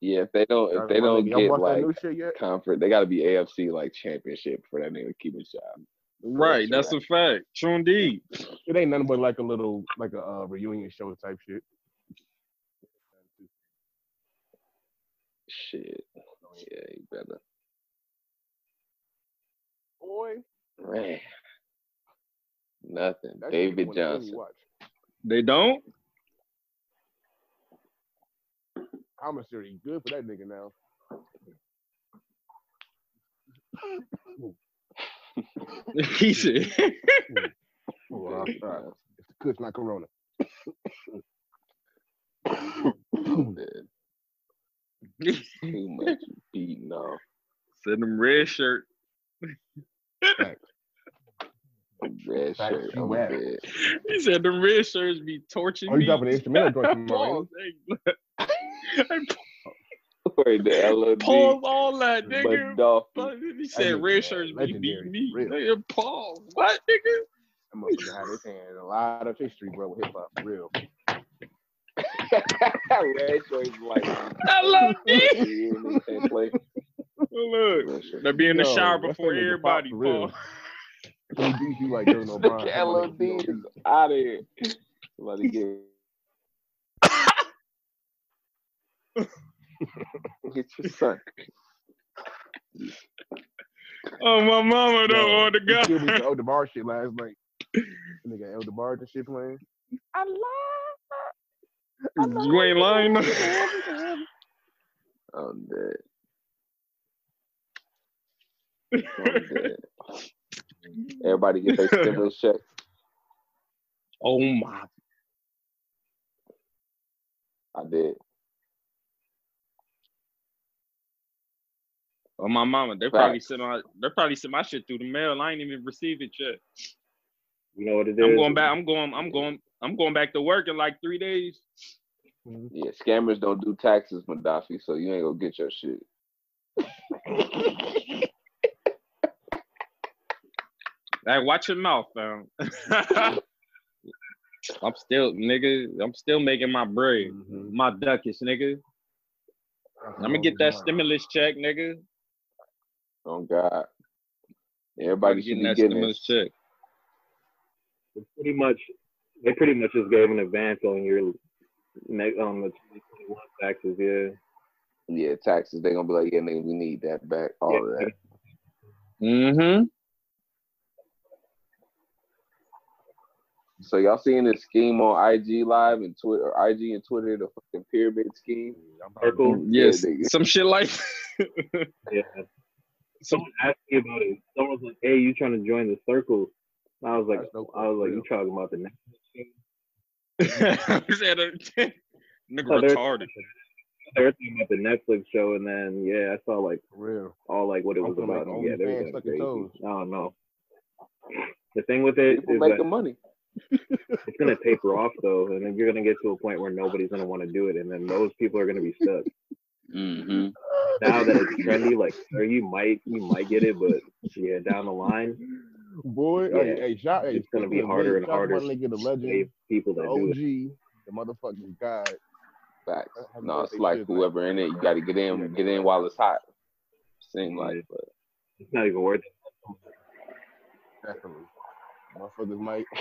Yeah, if they don't, if they don't y'all get like shit yet? comfort, they got to be AFC like championship for that nigga to keep his job. Right, that's a fact. True indeed. It ain't nothing but like a little like a uh, reunion show type shit. Shit. Yeah, you better. Boy, Man. Nothing. that David one of them you Johnson. watch. They don't. i'm Commissary good for that nigga now. he said. Well, David uh, Johnson. Kush, not Corona. Too much beating off. Send them red shirt. Facts. Red Facts, shirt on bed. He said the red shirts be torching Oh, you me. dropping the instrumental joint tomorrow, Pause. Hey, Wait, the LOD. Pause all that, nigga. But off. But He That said nigga, red man, shirts be legendary, beating me. real. Nigga, pause. What, nigga? That motherfucker had his hand a lot of history, bro, with hip hop, real. Red shirts like. I love me. Yeah, nigga can't play. Look, Red shirt. they be in the Yo, shower before nigga pop everybody. for real. Pause. You like Dylan O'Brien. LOD is out of here. Somebody get. Get your son. Oh, my mama though, Yo, on the He killed me guy. for Elder Bar shit last night. Nigga, Elder Bar and shit playing. I You ain't lying. though. love I'm dead. I'm dead. Everybody get their stimulus check. Oh my. I did. Oh my mama. They probably sent my they probably sent my shit through the mail. I ain't even received it yet. You know what it is? I'm going back. I'm going. I'm going. I'm going back to work in like three days. Yeah, scammers don't do taxes, Madafi, so you ain't gonna get your shit. Hey, watch your mouth, fam. I'm still, nigga. I'm still making my bread, Mhm. my duckish, nigga. I'm gonna get that stimulus check, nigga. Oh God. Everybody should getting be that getting stimulus check. It's pretty much they pretty much just gave an advance on your next on the 2021 taxes. Yeah. Yeah, taxes. They gonna be like, yeah, nigga, we need that back. All Yeah. of that. Mm-hmm. So y'all seeing this scheme on IG Live and Twitter, or IG and Twitter, the fucking pyramid scheme? Circle. Yes, Yeah, some shit like. Yeah. Someone asked me about it. Someone was like, "Hey, you trying to join the circle?" And I was like, That's dope, "I was like, you talking about the next?" Said nigga there's- retarded. They were talking about the Netflix show, and then yeah, I saw like real. all like what it I'm was about. like yeah, they were OnlyFans going sucking crazy. toes. I don't know. The thing with it People is make that the money. it's gonna taper off though, and then you're gonna get to a point where nobody's gonna want to do it, and then those people are gonna be stuck. Mm-hmm. Now that it's trendy, like, or you might you might get it, but yeah, down the line, Boy, Yeah. hey, hey, shout, hey, It's gonna be harder and harder My nigga, the legend, save people the that do OG, it. the motherfucking god. Facts. No, it's like Suge, whoever in it, you got to get in, get in while it's hot. Seem like, but It's not even worth it, Definitely. Motherfuckers might.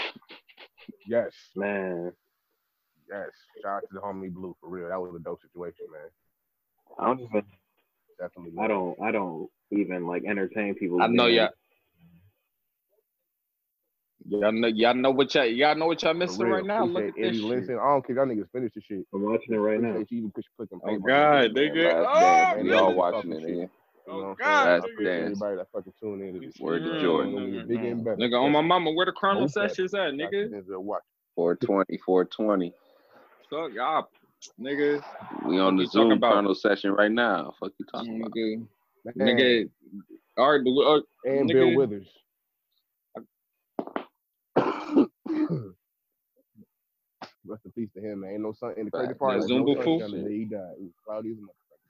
Yes, man. yes. Shout out to the homie Blue for real. That was a dope situation, man. I don't even. Definitely. I don't. I don't even like entertain people. I know being y'all. Y'all know, y'all know what y'all, y'all know what y'all missing real. right now. Look at Appreciate this Eddie shit. Listen, I don't care. Y'all niggas finish the shit. I'm watching it right now. Appreciate you even push clicking Oh. God, nigga. last Oh, dance. We nigga. all watching it, nigga. You know Oh, what I'm God, saying? I Dance. everybody that fucking tune in. to this Word to shit. Jordan. It's gonna get and better. Nigga, on my mama, where the chrono Most better. sessions at, Shout out nigga? to Denzel Washington. 420, 420. Fuck y'all, nigga. We on What the Zoom about? chrono session right now. Fuck you talking about? Nigga, Man, nigga. All right, the- uh, and Bill. Withers. Rest in peace to him, man. Ain't no sun in the crazy Fact. part. Yeah, was no Zumba Fool. he died. It was cloudy as a motherfucker.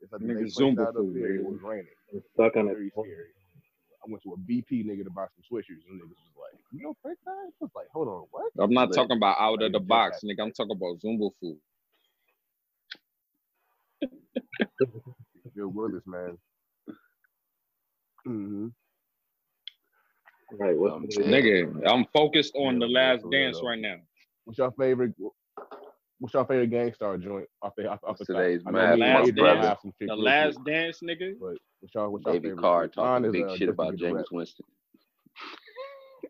It's like Nigga, Zumba Fool, It was raining. I'm stuck on Very it. scary. I went to a BP nigga to buy some swishers, and niggas was like, "You know, Frank died?" I was like, "Hold on, what?" I'm not Lit. talking about out of the box, nigga. I'm talking about Zumba food. Bill Withers, man. hmm Right. What's Um, the. Nigga, I'm focused on Yeah, the last for real, dance though. right now. What's your favorite? What's your favorite Gang Starr joint off the off, off the? Today's I know Mad me and Last Dance? have some shit The last quick, dance, nigga. But what's your what's your Baby favorite? Carr shit? Mine talking is, big uh, shit about James Rep. Winston.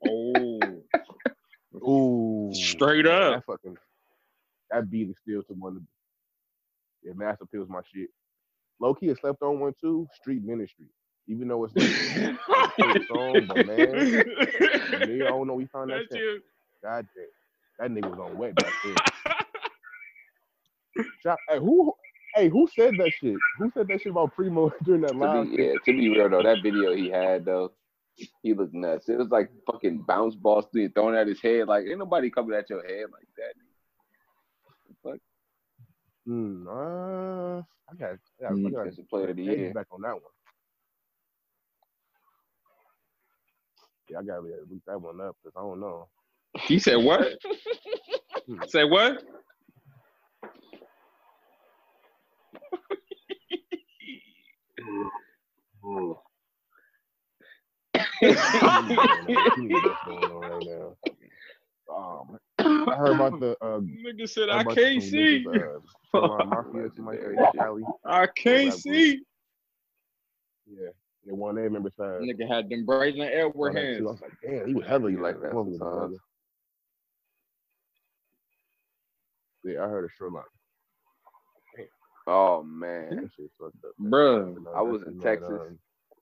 Oh, Ooh, Straight up. That fucking that beat is still to one of the yeah, Mass Appeal my shit. Low key, I slept on one too. Street Ministry, even though it's like a song, but man, me, I don't know. We found that that shit. shit, God damn. That nigga was on wet back then. Shout- hey, who hey, who said that shit? Who said that shit about Primo during that To live? be, yeah, to be real though, that video he had though, he looked nuts. It was like fucking bounce balls being thrown at his head. Like ain't nobody coming at your head like that. Fuck, Hmm, uh, I got, I got, I Mm, got defensive player of the year. back on that one. Yeah, I gotta look that one up because I don't know. He said what? Say what? Oh, Too many what's going on right now. Um, I heard about the uh, Nigga said I I heard about can't see. niggas, uh, Mafia, somebody say I can't see. Yeah, they one they remember side. Nigga had them brazen Edward Saw that too. I hands. was like, damn, he was heavily like like that that. sometimes. Yeah, I heard a Sherlock. Oh man, That shit fucked up. Bruh. I was that in shit Texas.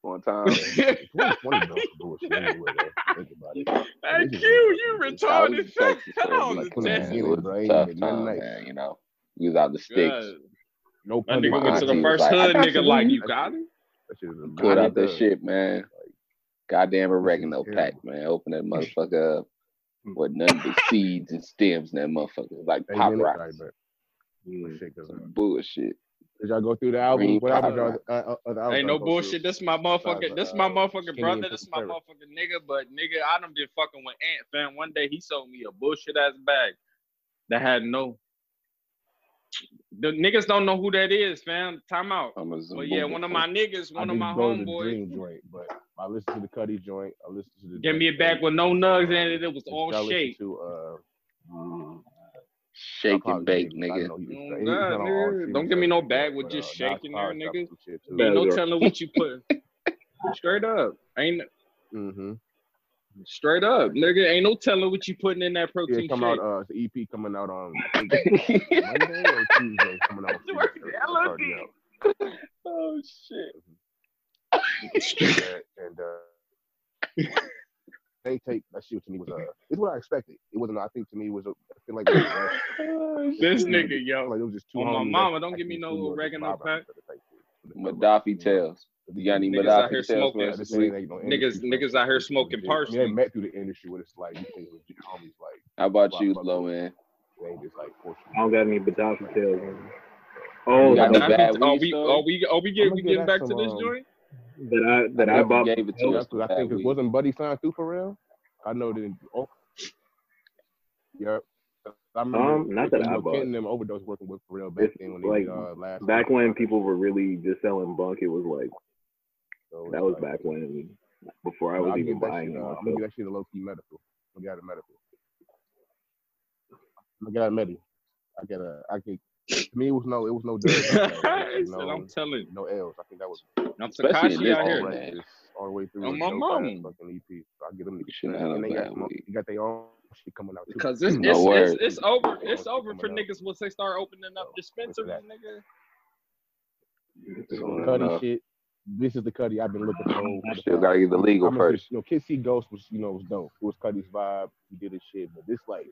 Not, um, one time. 2020 don't bullshit anyway, though. Think about it. Hey Q, you I was in retarded. Texas, I so was like, in from the man, Texas. it was a tough time, nice. man. You know, we was out the sticks. God. No That pun nigga went to the auntie intended. was first hood got nigga like you got it. That shit is a Pulled out bad that shit, man. Goddamn oregano terrible. pack, man. Open that motherfucker up. With nothing but seeds and stems in that motherfucker. Like pop rocks. sorry, but mm. shit, 'cause, uh, Bullshit. Did y'all go through the album? Green What albums Pop y'all uh, uh, Ain't no bullshit. through? This my motherfucker. Besides, This my uh, motherfucking Kenny brother. and This my 57. motherfucking nigga. But nigga, I done been fucking with Ant fam. One day he sold me a bullshit ass bag that had no. The niggas don't know who that is, fam. Time out. I'm a But yeah, one of my niggas, I one of didn't my go to the homeboys, Dream joint, but I listened to the Cudi joint. I listened to the. give me a Drake bag with no nugs in it. It was And all I listened shake. To, uh, Shake and bake, did, 'cause I nigga. know he was straight. He was God, not on all nigga. Don't give me no bag with just shaking shake in there, Nas nigga. got some shit too. Bad Ain't no telling what you put. Straight up. Ain't Mm-hmm. straight up, nigga. Ain't no telling what you putting in that Yeah, protein come shake. out. Uh, it's the EP coming out on Monday or Tuesday. Coming out. on Tuesday. the It's already out. oh shit. And uh, they take that shit to me was uh, it's what I expected. It wasn't. I think to me it was. A, I feel like was rushed. this nigga, I feel yo. like it was just too. On my mama, that don't give me no threw more oregano vibe pack. there type tails. You got any Niggas Gaddafi out here smoking. man? Yeah, this ain't, ain't no Niggas- niggas out here smoking parsley. mean, they met through the industry where it's like you think legit homies like How about you, fuck low with end? they ain't just like. I don't got any Gaddafi tails. Man. Oh, You got that, no that, bad Are we story? are we are we get we getting back to this um, joint? I that I Yeah, bought. gave it to us. I think it wasn't Buddy signed too for real. I know that. Oh, yep. I remember Um, not that I bought. Them overdose working with for real back It's then when they like, did, uh, last Back week. when people were really just selling bunk, it was like So that was like- back when before I was even that buying shit, uh, I'm gonna give that shit a low key medical. Gonna get a medical. Gonna get a medical. I get a. I get. To me, it was no. It was no he dubs. no, I'm telling you, no L's. I think that was I'm Tekashi out here. and all right. All the way through. On a my mom. mama. ass Fucking EP. So I get them. You niggas shouldn't credit. have And no they got, bad some- weed. they got their own shit coming out too. Because it's No it's, it's, it's over. It's over for out. niggas once they start opening up So, dispensaries, nigga. Soon Cudi enough. shit. This is the Cudi I've been looking for. Still gotta get the I legal remember, first. You know, Kids See Ghost was, you know, was dope. It was Cudi's vibe. He did his shit, but this like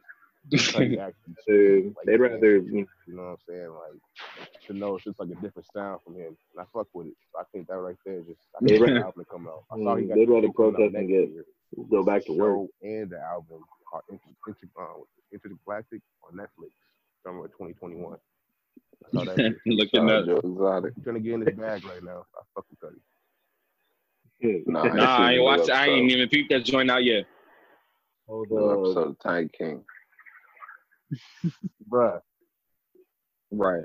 Cudi actually. Dude, like, they'd rather you You know what I'm saying? Like to know it's just like a different sound from him, and I fuck with it. So I think that right there is just. I They'd think the rather- album to come out. I saw he Mm, got they'd rather shit coming out protest and get- year. go back to work. And the album are inter, inter, uh, intergalactic on Netflix summer of 2021. I saw that. shit. Looking Shout out at Joe Exotic. I'm trying to get in this bag right now. I fuck with Cudi. Nah, Nah, I ain't watched. I ain't even peeped that joint out yet. Hold New up. episode of Tiger King. Bruh. Right.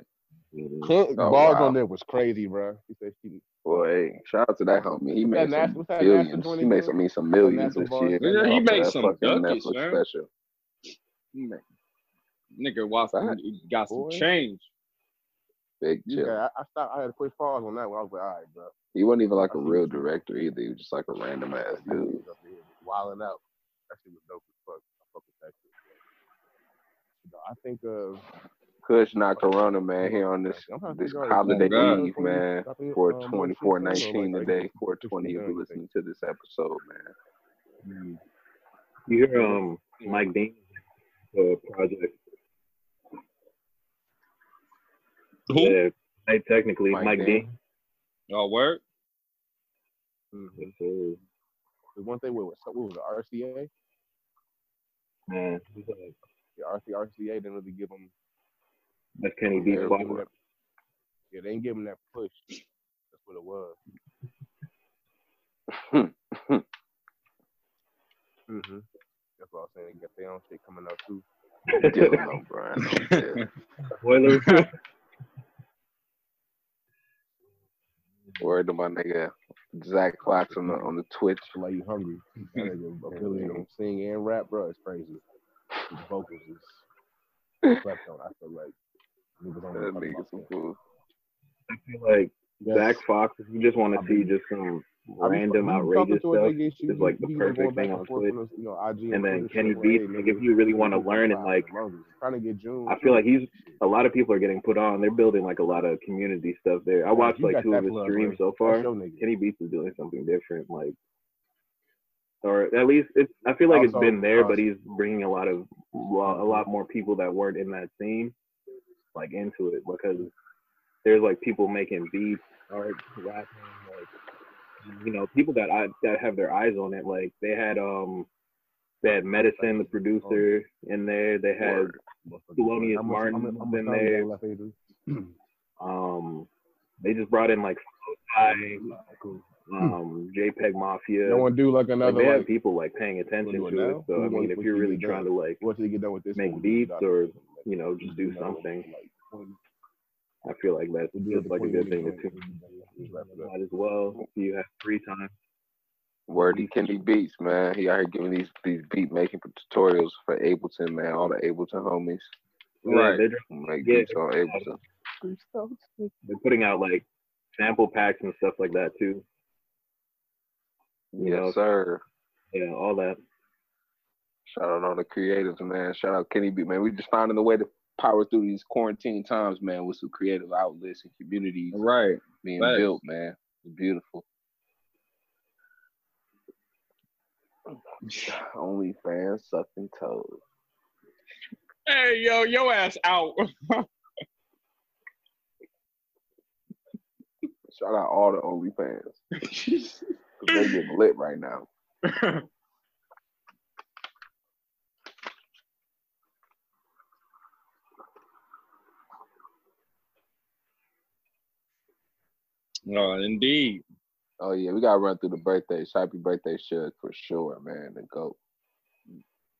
Clint Oh, bars wow. on there was crazy, bruh. He said she Boy, hey, shout out to that homie. He made that some what's that billions. He made some, me some millions NASA this bars? year. Yeah, he made some fucking duckies, man. special. Man. Nigga, watch Fact. got some change. Big chill. Yeah, I, I stopped. I had to quick pause on that one. I was like, all right, bro. He wasn't even like a I see real what you mean. director either. He was just like a random ass dude. Wilding out. That shit was dope as fuck. I fuck with that shit. You know, I think uh Kush not Corona, man, here on this I'm trying to this holiday Oh, Eve, man. Dropping, For more twenty shit four soon, or, nineteen today, like, four just twenty. keep You'll be doing listening to this episode, man. You hear um Mike Dean the project. Who? Yeah, hey, technically Mike Mike, Dean. D. Oh, word. Mhm. The one thing with what was it, RCA? Man, he's Yeah, RC, RCA didn't really give him. That Kenny they Beats didn't fault. give him that, yeah, they didn't give him that push. That's what it was. hmm That's what I was saying. They got their own shit coming out too. Dylan O'Brien. Yeah. Spoilers. Word to my nigga Zach Fox on the on the Twitch. Like you hungry. That nigga ability to sing and rap, bro, is crazy. His vocals is slept on. I feel like niggas don't That talk nigga about some that. I feel like Yes. Zach Fox, if you just want to see just some random, we be talking outrageous stuff, is like the he was going perfect thing and on Twitch. You know, IG And then Kenny Beats, like, nigga, if you really wanna learn and, like, trying to get June. I feel like he's a lot of people are getting put on. They're building like a lot of community stuff there. I watched like two of his streams so far. That's your nigga. Kenny Beats is doing something different, like, or at least it's. I feel like it's been there, but he's bringing a lot of a lot more people that weren't in that scene, like into it because there's like people making beats, art, rapping, like you know, people that I that have their eyes on it. Like they had um, they had Medicine, the producer, in there. They had. Thelonious Martin how much- how much in there. got left, Adrian? Um, they just brought in like um, JPEG Mafia. No one do like like, another they have like people like paying attention do it to now? it. So I mean, if you're really trying to like, once they get done with this, make beats or, you know, just do something. I feel like that's we'll do it just like a good thing to do. just wrap it up. Might as well if you have free time. Word to Kenny Beats, man. He out here giving these these beat making tutorials for Ableton, man. All the Ableton homies Yeah, Right. they're, who make Yeah. beats on Ableton. they're putting out like sample packs and stuff like that too. You Yes, know, sir. yeah, all that. Shout out all the creatives, man. Shout out Kenny B, man. We just finding a way to power through these quarantine times, man, with some creative outlets and communities Right. being Facts. built, man. It's beautiful. Only fans sucking toes. Hey, yo, your ass out. Shout out all the OnlyFans. They getting lit right now. oh, indeed. Oh yeah, we gotta run through the birthdays. Happy birthday, Shug, for sure, man. The goat.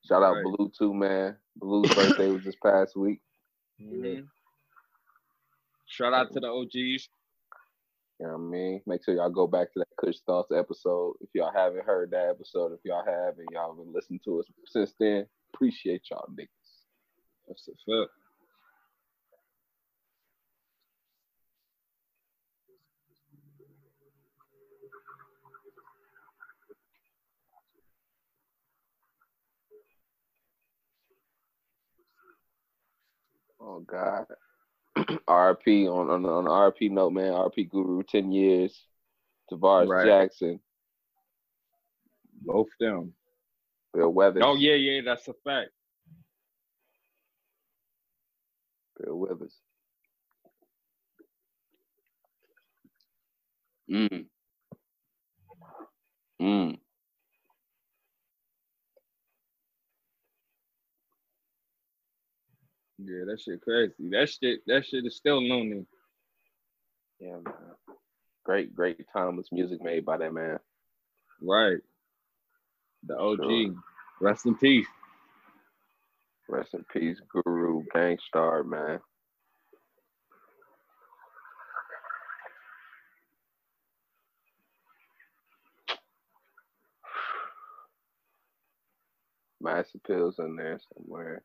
Shout out Right. Blue too, man. Blue's birthday was this past week. Mhm. Shout out to the OGs. You know what I mean? Make sure y'all go back to that Kush Thoughts episode. If y'all haven't heard that episode, if y'all have and y'all been listening to us since then, appreciate y'all niggas. That's a fact. Oh God. RP on on on RP note, man. RP Guru, ten years. Tarvaris Right. Jackson, Both them. Bill Weathers. Oh yeah, yeah, that's a fact. Bill Withers. Mm. Mm. Yeah, that shit crazy. That shit, that shit is still loony. Yeah, man. Great, great timeless music made by that man. Right. The OG. Sure. Rest in peace. Rest in peace, Guru, Gang Starr, man. Massive pills in there somewhere.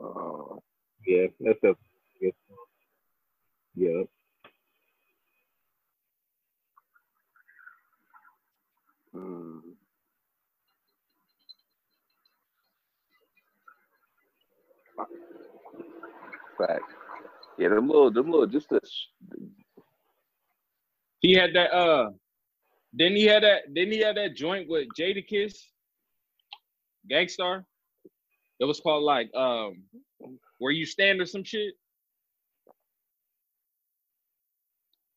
Uh, Yeah, that's a yeah. mm. Fact. Yeah, them little, them little, just a, He had that uh didn't he have that didn't he have that joint with Jadakiss? Gang Starr? It was called like um where you stand or some shit.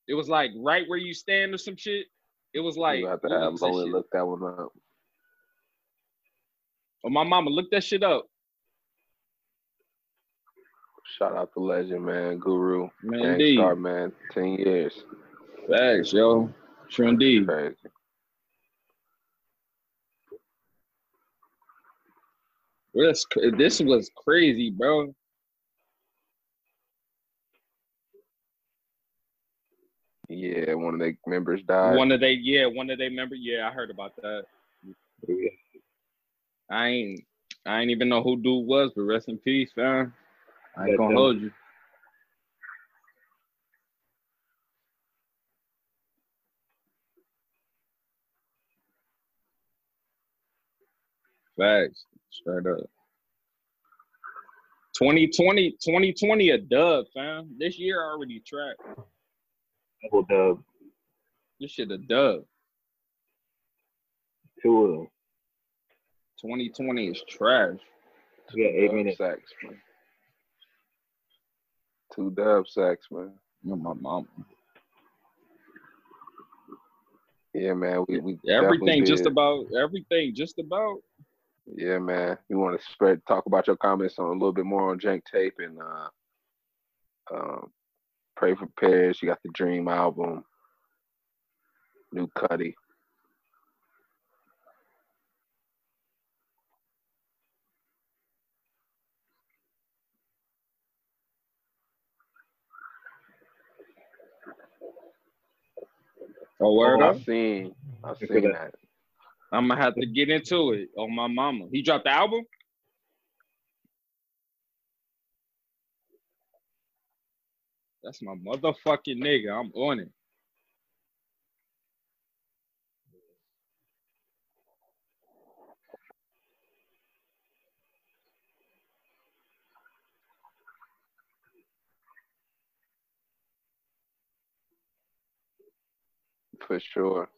It was like right where you stand or some shit. It was like you have to have Lola look that one up. Oh, my mama look that shit up. Shout out to Legend, man. Guru. Man. Gang Starr, man. 10 years. Thanks, yo. Sure indeed. Crazy. This this was crazy, bro. Yeah, one of their members died. One of they yeah, one of they member yeah, I heard about that. Yeah. I ain't I ain't even know who dude was, but rest in peace, fam. I ain't gonna hold you. Facts. Straight up. 2020, 2020 a dub, fam. This year already tracked. Double dub. This shit a dub. Two of them. 2020 is trash. We got eight minutes. sacks, man. Two dub sacks, man. You know, my mom. Yeah, man. We, we Everything just about everything just about. Yeah, man. You want to spread talk about your comments on a little bit more on Jank Tape and uh um Pray for Paris. You got the Dream album. New Cudi. Oh, word I up. seen I Look at seen that. I'm gonna have to get into it. on my mama. He dropped the album? That's my motherfucking nigga. I'm on it. For sure.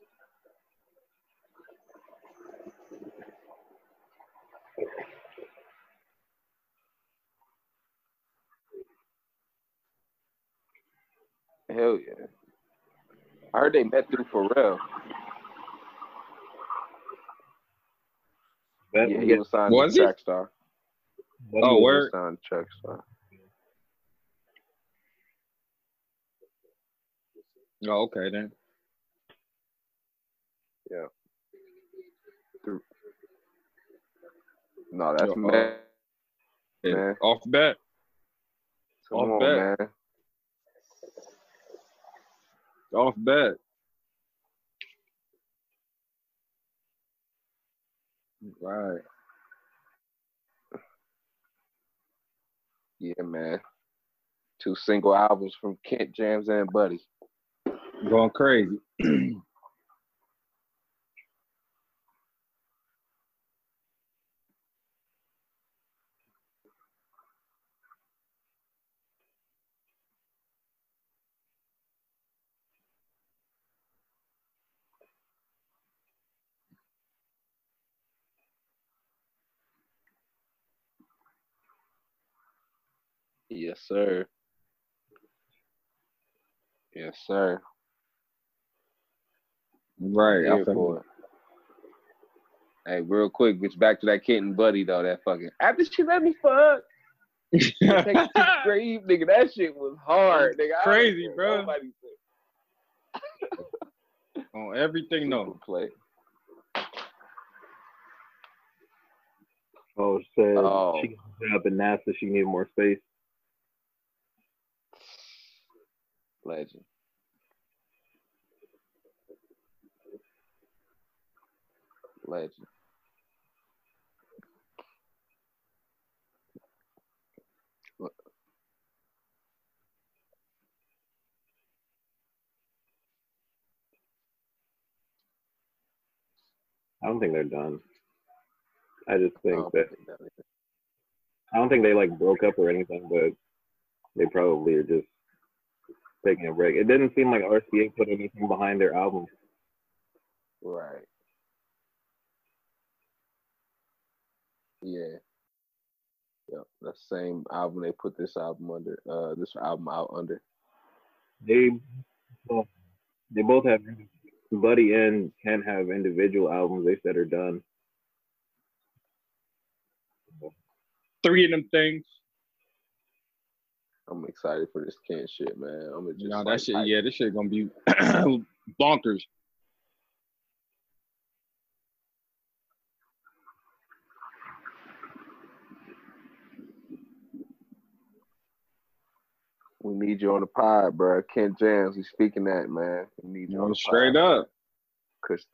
Hell yeah. I heard they met through Pharrell. That, Yeah, he yeah, was signed Was to he? Trackstar. Oh, was- word. He was signed to Trackstar. Oh, okay then. Yeah. No, that's Yo, uh, man. Yeah. Man. Off bet. Come off on, bet. man. Off bet. Right. Yeah, man. Two single albums from Kent Jamz and Buddy. Going crazy. Yes, sir. Yes, sir. Right. I Here feel for it. Hey, real quick, bitch, back to that Kent and Buddy though. That fucking after she let me fuck. Take it to grave, nigga. That shit was hard, nigga. I Crazy, bro. On everything no. play. Oh, said Oh. she got a job NASA. She needed more space. Legend. Legend. I don't think they're done. I just think Oh, that I don't think they like broke up or anything, but they probably are just taking a break. It didn't seem like RCA put anything behind their albums. Right. Yeah. Yeah, that same album they put this album under. Uh, this album out under. They both, they both have Buddy and can have individual albums they said are done. Three of them things. I'm excited for this Ken shit, man. I'm just No, like, that shit. Yeah, this shit gonna be bonkers. We need you on the pod, bro. Kent Jamz, we speaking that, man. We need you on You the straight pod. up. Chris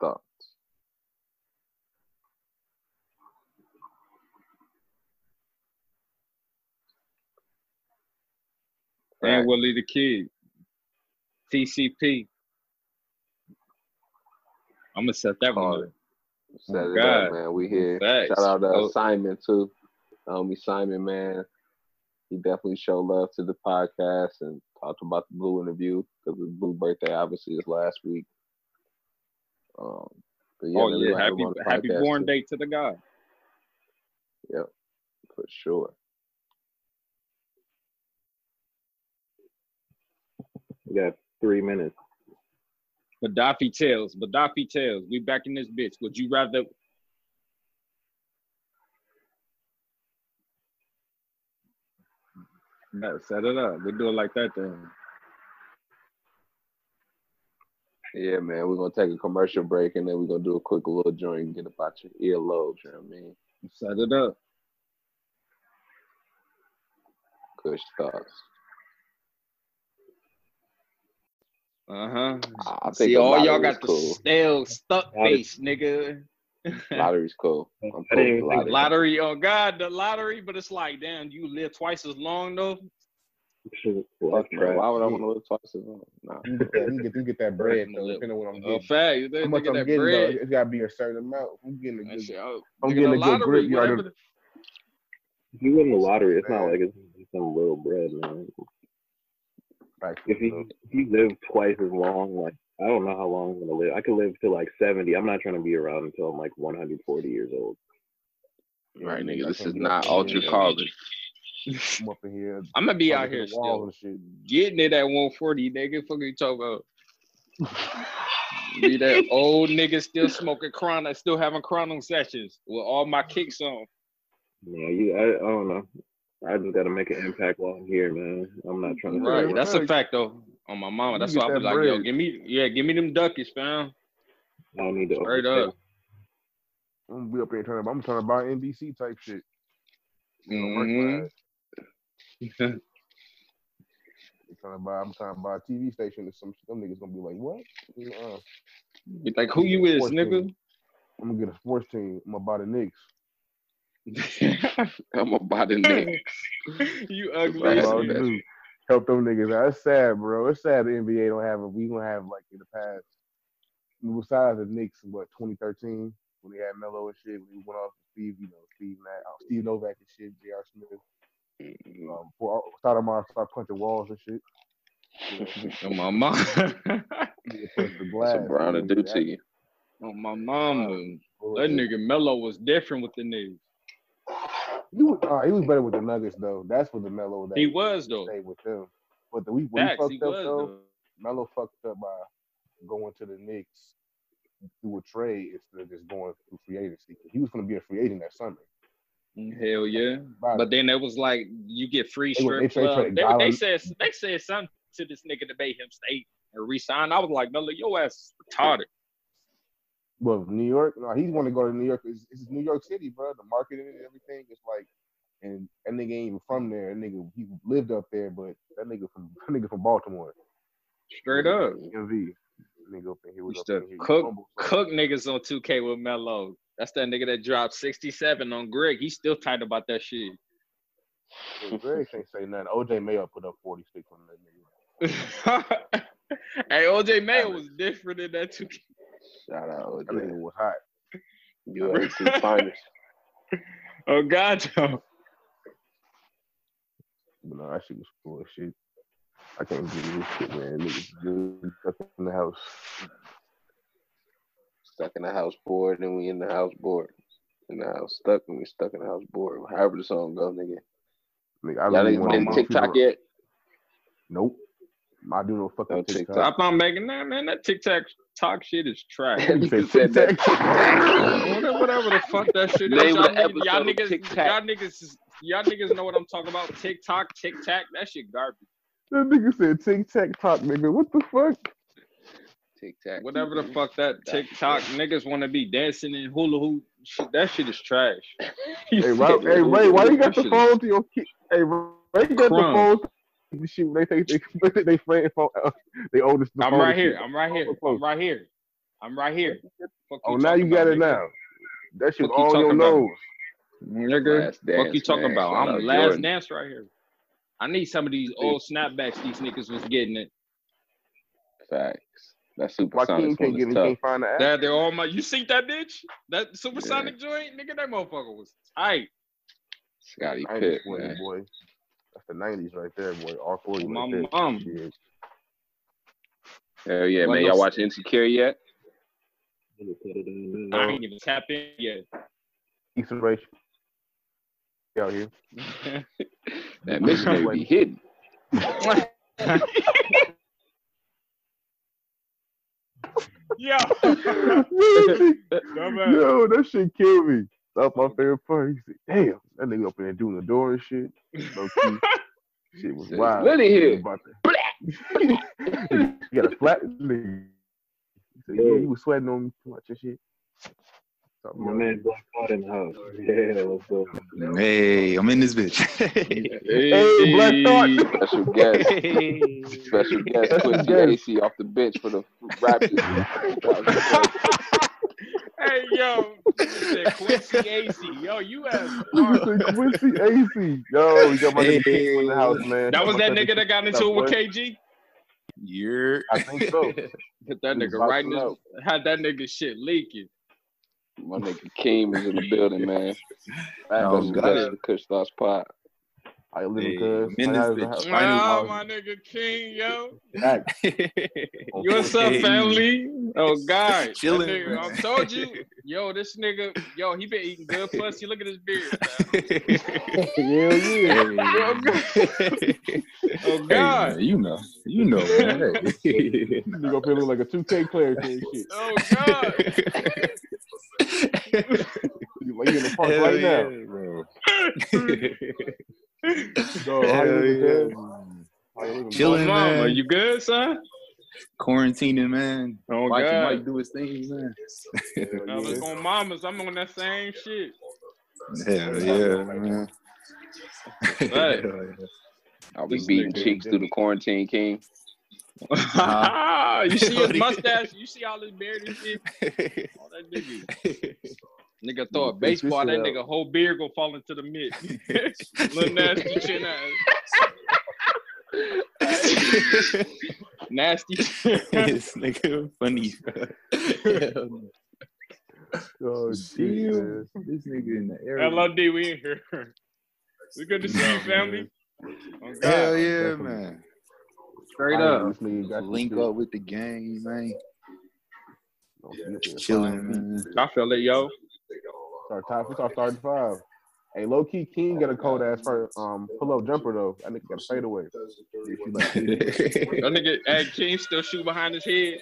thoughts. And Willie the Kid. TCP. I'm gonna set that Call one up. Set Oh, it God. up, man. We here. Shout out to Oh. Simon too. Homie Simon, man. He definitely showed love to the podcast and talked about the Blue interview because his Blue birthday obviously is last week. Um, yeah, oh yeah, happy the happy born too, day to the guy. Yep, for sure. We got three minutes. Gaddafi Tales, Gaddafi Tales. We back in this bitch. Would you rather? No, set it up. We do it like that then. Yeah, man. We're gonna take a commercial break and then we're gonna do a quick little joint and get about your earlobes. You know what I mean? Set it up. Kush thoughts. Uh huh. I think See, all y'all lottery's got the stale stuck Lottery. face, nigga. Lottery's cool. I'm cool didn't with even the think lottery. lottery, oh god, the lottery. But it's like, damn, you live twice as long though. Shit, Fuck, Life Why would I want to live twice as long? Nah. You get that, you get, you get that bread though, depending on what I'm A getting. fact. How much get I'm that getting though, bread. it's gotta be a certain amount. I'm getting a good. shit, oh, I'm getting the a good grip, you already- whatever the- you win the lottery, it's not like it's some little bread, man. Facts, If he you if you live twice as long, like I don't know how long I'm gonna live. I could live to like 70. I'm not trying to be around until I'm like 140 years old. Right, nigga. This is not up in ultra here. carbon. I'm up in here. I'm gonna be out talking to here the still shit. getting it at 140, nigga. Fuck you talking about? Be that old nigga still smoking chronic, still having chronic sessions with all my kicks on. Yeah, you. I, I don't know. I just got to make an impact while I'm here, man. I'm not trying to. Right, well, that's a fact though. On my mama, that's get why I was that like, yo, give me, yeah, give me them duckies, fam. I don't need to. Straight up. I'm gonna be up here trying to. I'm trying to buy NBC type shit. You know, merch Mhm. wise. I'm trying to buy. I'm trying to buy a TV station or some. Them niggas gonna be like, what? Uh, like, who you is, nigga? team. I'm gonna get a sports team. I'm gonna buy the Knicks. I'm about the neck. you ugly. Right. as That's all I Yes, hell. do. Help them niggas out. It's sad, bro. It's sad the NBA don't have it. We gonna have like in the past. Besides the Knicks, in what 2013 when they had Melo and shit, when he went off to Steve, you know, Steve Nash, uh, Steve Novak and shit, J.R. Smith. Um, for my start punching walls and shit. On my mom. Nigga punch the glass. That's what Brown to do that- to you. On my mama. That nigga Melo was different with the niggas. He was, uh, he was better with the Nuggets though. That's what the Melo that He was though. stayed with them. But the when he Facts, fucked up was though, though. Melo fucked up by going to the Knicks through a trade instead of just going through free agency. He was going to be a free agent that summer. Hell yeah. But then it was like you get free They strip they club. They, they said they said something to this nigga to make him stay and resign. I was like, Melo, your ass is retarded. Well, New York, no, he's going to go to New York. It's, it's New York City, bro. The marketing and everything is like, and that nigga ain't even from there. That nigga, he lived up there, but that nigga from that nigga from Baltimore. Straight up. MV. Nigga up in here Used up to cook humble cook niggas on 2K with Melo. That's that nigga that dropped 67 on Greg. He's still tight about that shit. Yeah, Greg can't say nothing. OJ Mayo put up 46 on that nigga. hey, OJ Mayo was different in that 2K. Shout out. That nigga was hot. UFC finest. Oh God, yo. But no, that shit was full of shit. I can't believe this shit, man. Niggas good stuck in the house. Stuck in the house board, and we in the house board. And I was stuck when we stuck in the house bored. However the song go, nigga. Nigga, I Y'all really niggas want been TikTok yet? Nope. I do no fucking No TikTok. TikTok. Stop on making that, man. That TikTok talk shit is trash. Nigga said that. whatever, whatever the fuck that shit is. Name Y'all, niggas, y'all niggas, y'all niggas, is- y'all niggas know what I'm talking about. TikTok, Tic Tac, that shit garbage. That nigga said tic tac talk, nigga. What the fuck? TikTok. Whatever the fuck that TikTok niggas want to be dancing in hula hoop. Shit, that shit is trash. Hey, Rob, hey Ray, why you got the phone to your kid? Hey, Ray, you got the Crumb. phone. To shoot, they think they they, they friend phone. Uh, they oldest. I'm right here. shoot. I'm right here. I'm right here. I'm right here. Fuck Oh, now you got it nigga? now. That shit Fuck you your talking nose. Nigga, Last fuck you talking man. about? Shout I'm out last Jordan. dance right here. I need some of these old snapbacks these niggas was getting it. Facts. That supersonic can't get is tough. Can't find the app. That they're all my you see that bitch? That supersonic joint? Nigga, that motherfucker was tight. Scotty Pitt, boy, man. boy. That's the nineties right there, boy. R forty My right there. mom. Shit. Hell yeah, Wasn't man. Y'all watch Insecure yet? I ain't even tap in yet. Eastern race out here. That missionary be hidden. Yo. Yo, that shit killed me. That's my favorite part. He said, "Damn, that nigga up in there doing the door and shit." Low key, shit was wild. lit in here. About that. you got a flat nigga. He said, "Yeah, you was sweating on me too much and shit." Something My else. man Black Thought in the house. Yeah, let's go. Hey, I'm in this bitch. Hey, Black Thought. Special guest. hey. Special guest Quincy guest. Acy off the bench for the Raptors. Hey yo, nigga said Quincy AC. Yo, you have Quincy Acy. Yo, we got my nigga King in the house, man. That was that nigga that got into it with KG. You're. I think so. Put that nigga right in his, had that nigga shit leaking. My nigga Keem is in the building, man. Special God. guest the Kush Thoughts Pod. How you living, Hey, cuz? I'm in How this you- bitch. how- how- Oh, my nigga King, yo. You oh, What's up, family? Oh God, Chilling, nigga. I told you, yo, this nigga, yo, he been eating good pussy. Look at his beard. man. Hell yeah. Oh God, Hey, man, oh, you know, you know, man. Hey. Nigga up here look like a 2K player shit. oh God. You like you in the park Hell right yeah, now. bro. Dog, how you yeah. How you Chilling, dog? Mama, man. you good, son? Quarantining, man. Oh Watching God. Mike do his thing, man. I was on mamas. I'm on that same shit. Hell yeah, man. Right. Hell yeah. I'll be This beating nigga- cheeks through the quarantine, King. you see his mustache? You see all his beard and shit? All oh, that nigga. Nigga throw a baseball, that nigga whole beard gonna fall into the mid. Little nasty chin ass. Nasty. this nigga funny. Hell no. Oh, shit, this nigga in the area. LOD, we in here. We good to see you, family. Oh, God. Hell yeah, Definitely. man. Straight up. This got Link up with the gang, man. Oh, shit. Chilling, man. I feel it, yo. Start top. We start starting five. Hey, low key King got a cold ass for um pull up jumper though. That nigga got a fadeaway. If you That nigga Ed King still shoot behind his head.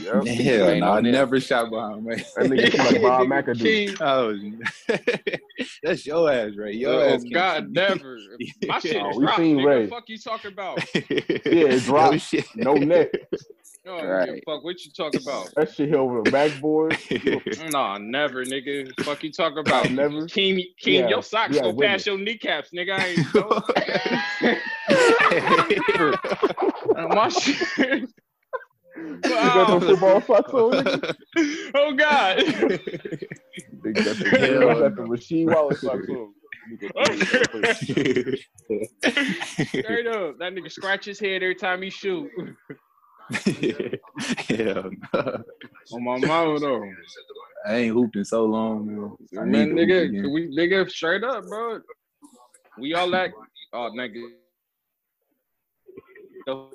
Yep. Hell no, I never shot behind me. That nigga feel like Bob McAdoo. King. Oh, that's your ass, right? Your Oh ass. God, shoot. never. My shit Oh, we dropped, seen nigga. Ray. Fuck you talking about? Yeah, it dropped. No shit. No net. Oh, Right. fuck what you talking about? That shit hit over the backboard. Nah, never, nigga. Fuck you talking about? Never. King, King, Yeah, your socks yeah, go witness. past your kneecaps, nigga. I ain't know. My shit. You got them football socks on, nigga? oh God. They got the, Hell they got the Rasheed Wallace socks on. Straight up, that nigga scratch his head every time he shoot. Hell no. On my mama though. I ain't hooped in so long, man. I Man, nigga, hoop we nigga straight up, bro. We all like, oh nigga. So,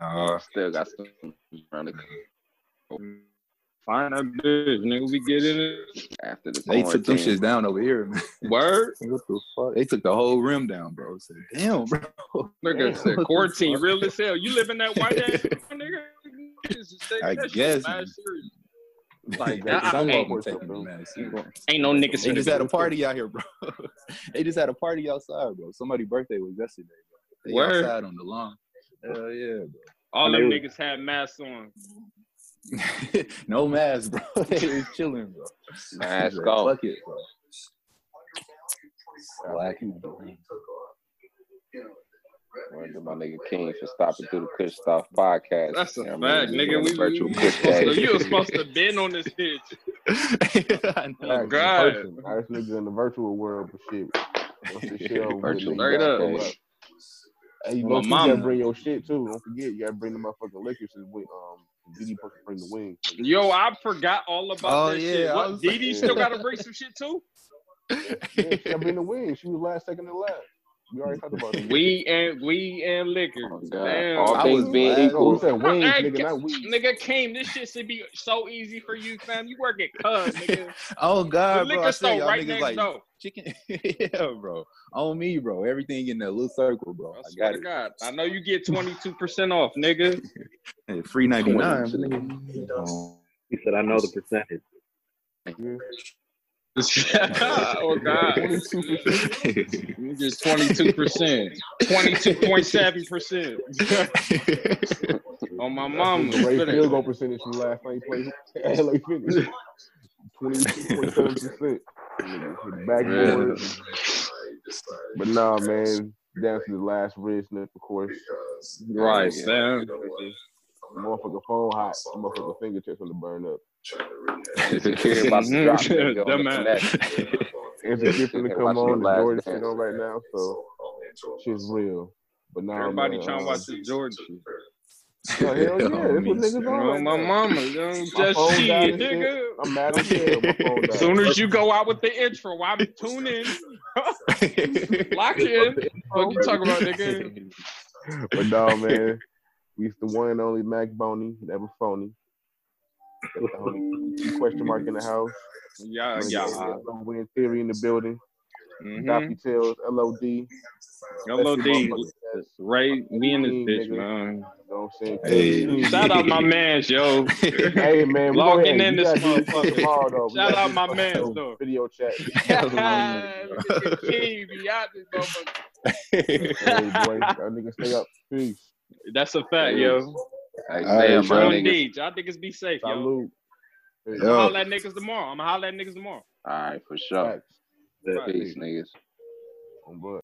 Uh, Still got some around the Find that bitch, nigga. We get in it. After the They took them shits down over here, man. Word. What the fuck? They took the whole rim down, bro. I said, damn, bro. Nigga said What the quarantine real as hell. You live in that white ass nigga. I guess. Like Like that. that, Some ain't, of them taking the ain't no niggas They finna just be- had a party out here, bro. they just had a party outside, bro. Somebody's birthday was yesterday, bro. They Word. outside on the lawn. Hell yeah, bro. All And them niggas had masks on. Bro. no mask, bro. they was chilling, bro. Mask Like, off. Fuck it, bro. Black people. Word to my nigga King for stopping through the Kush Thoughts podcast. That's a You know what I fact, mean? nigga. on We, virtual we, Kush supposed to, you was supposed to been on this bitch. I know. Oh, Facts, in God. person. Now this nigga in the virtual world for shit. Once this shit Virtual straight you gotta up. come up. Hey, you My know, you mama. gotta bring your shit too. Don't forget, you gotta bring the motherfucking liquor since we um Didi supposed to bring the wings. Yo, I forgot all about Oh, that yeah, shit. I What? was- Dee Dee still gotta bring some shit too? Yeah, she gotta bring the wings. She was last second to last. We already talked about it. We and we and liquor. Oh, Damn. All I things being glad- Oh, we equal. said wings, Hey, nigga, not weed. Nigga came. This shit should be so easy for you, fam. You work at Cuz, nigga. Oh The God, bro! I liquor said store y'all right next like door. Chicken. yeah, bro. On me, bro. Everything in that little circle, bro. I I swear got to it. God. I know you get 22% off, nigga. Hey, free ninety nine. He said, I know the percentage. oh, God. 22%. Just 22%. 22.7%. On my mama. The rate field goal percentage from last night played LA Fitness. 22.7%. Backboard. But nah, man. Down to the last wrist, and of course, Right, Yeah. fam. motherfucker phone hot, motherfucker fingertips gonna burn up. Insecure about to drop nigga on the Dumbass. connect. It's a shit finna come on, the the Jordan shit on right now, so shit's real. But now, Everybody man, trying to uh, watch this Jordan shit. Hell yeah, that's what niggas on right my now. mama. My Just phone shit, nigga. I'm mad as hell. My phone died. As soon as you go out with the intro, I'm tune in. Lock in. What you talking about, nigga? But no, man, he's the one and only Mac Boney, never phony. Got the homie question mark in the house. Yeah, yeah. Win theory in the building. Mm-hmm. Doppy Tails, LOD. LOD. You Ray, me in this bitch, nigga. man. know what I'm saying? Hey. Shout out my mans, yo. Hey man, we go Logging in this gotta do shit motherfucker. tomorrow, Shout gotta out my this mans, fucking though. Video chat. Look at the be out this motherfucker. hey boy, that nigga stay up. Peace. That's a fact, yo. Hey, All right, damn, my Sean nigga. Indeed. Y'all niggas be safe, yo. Salute. Peace. I'm holler at niggas tomorrow. I'm gonna holler at niggas tomorrow. All right, for sure. Peace, niggas. On blood.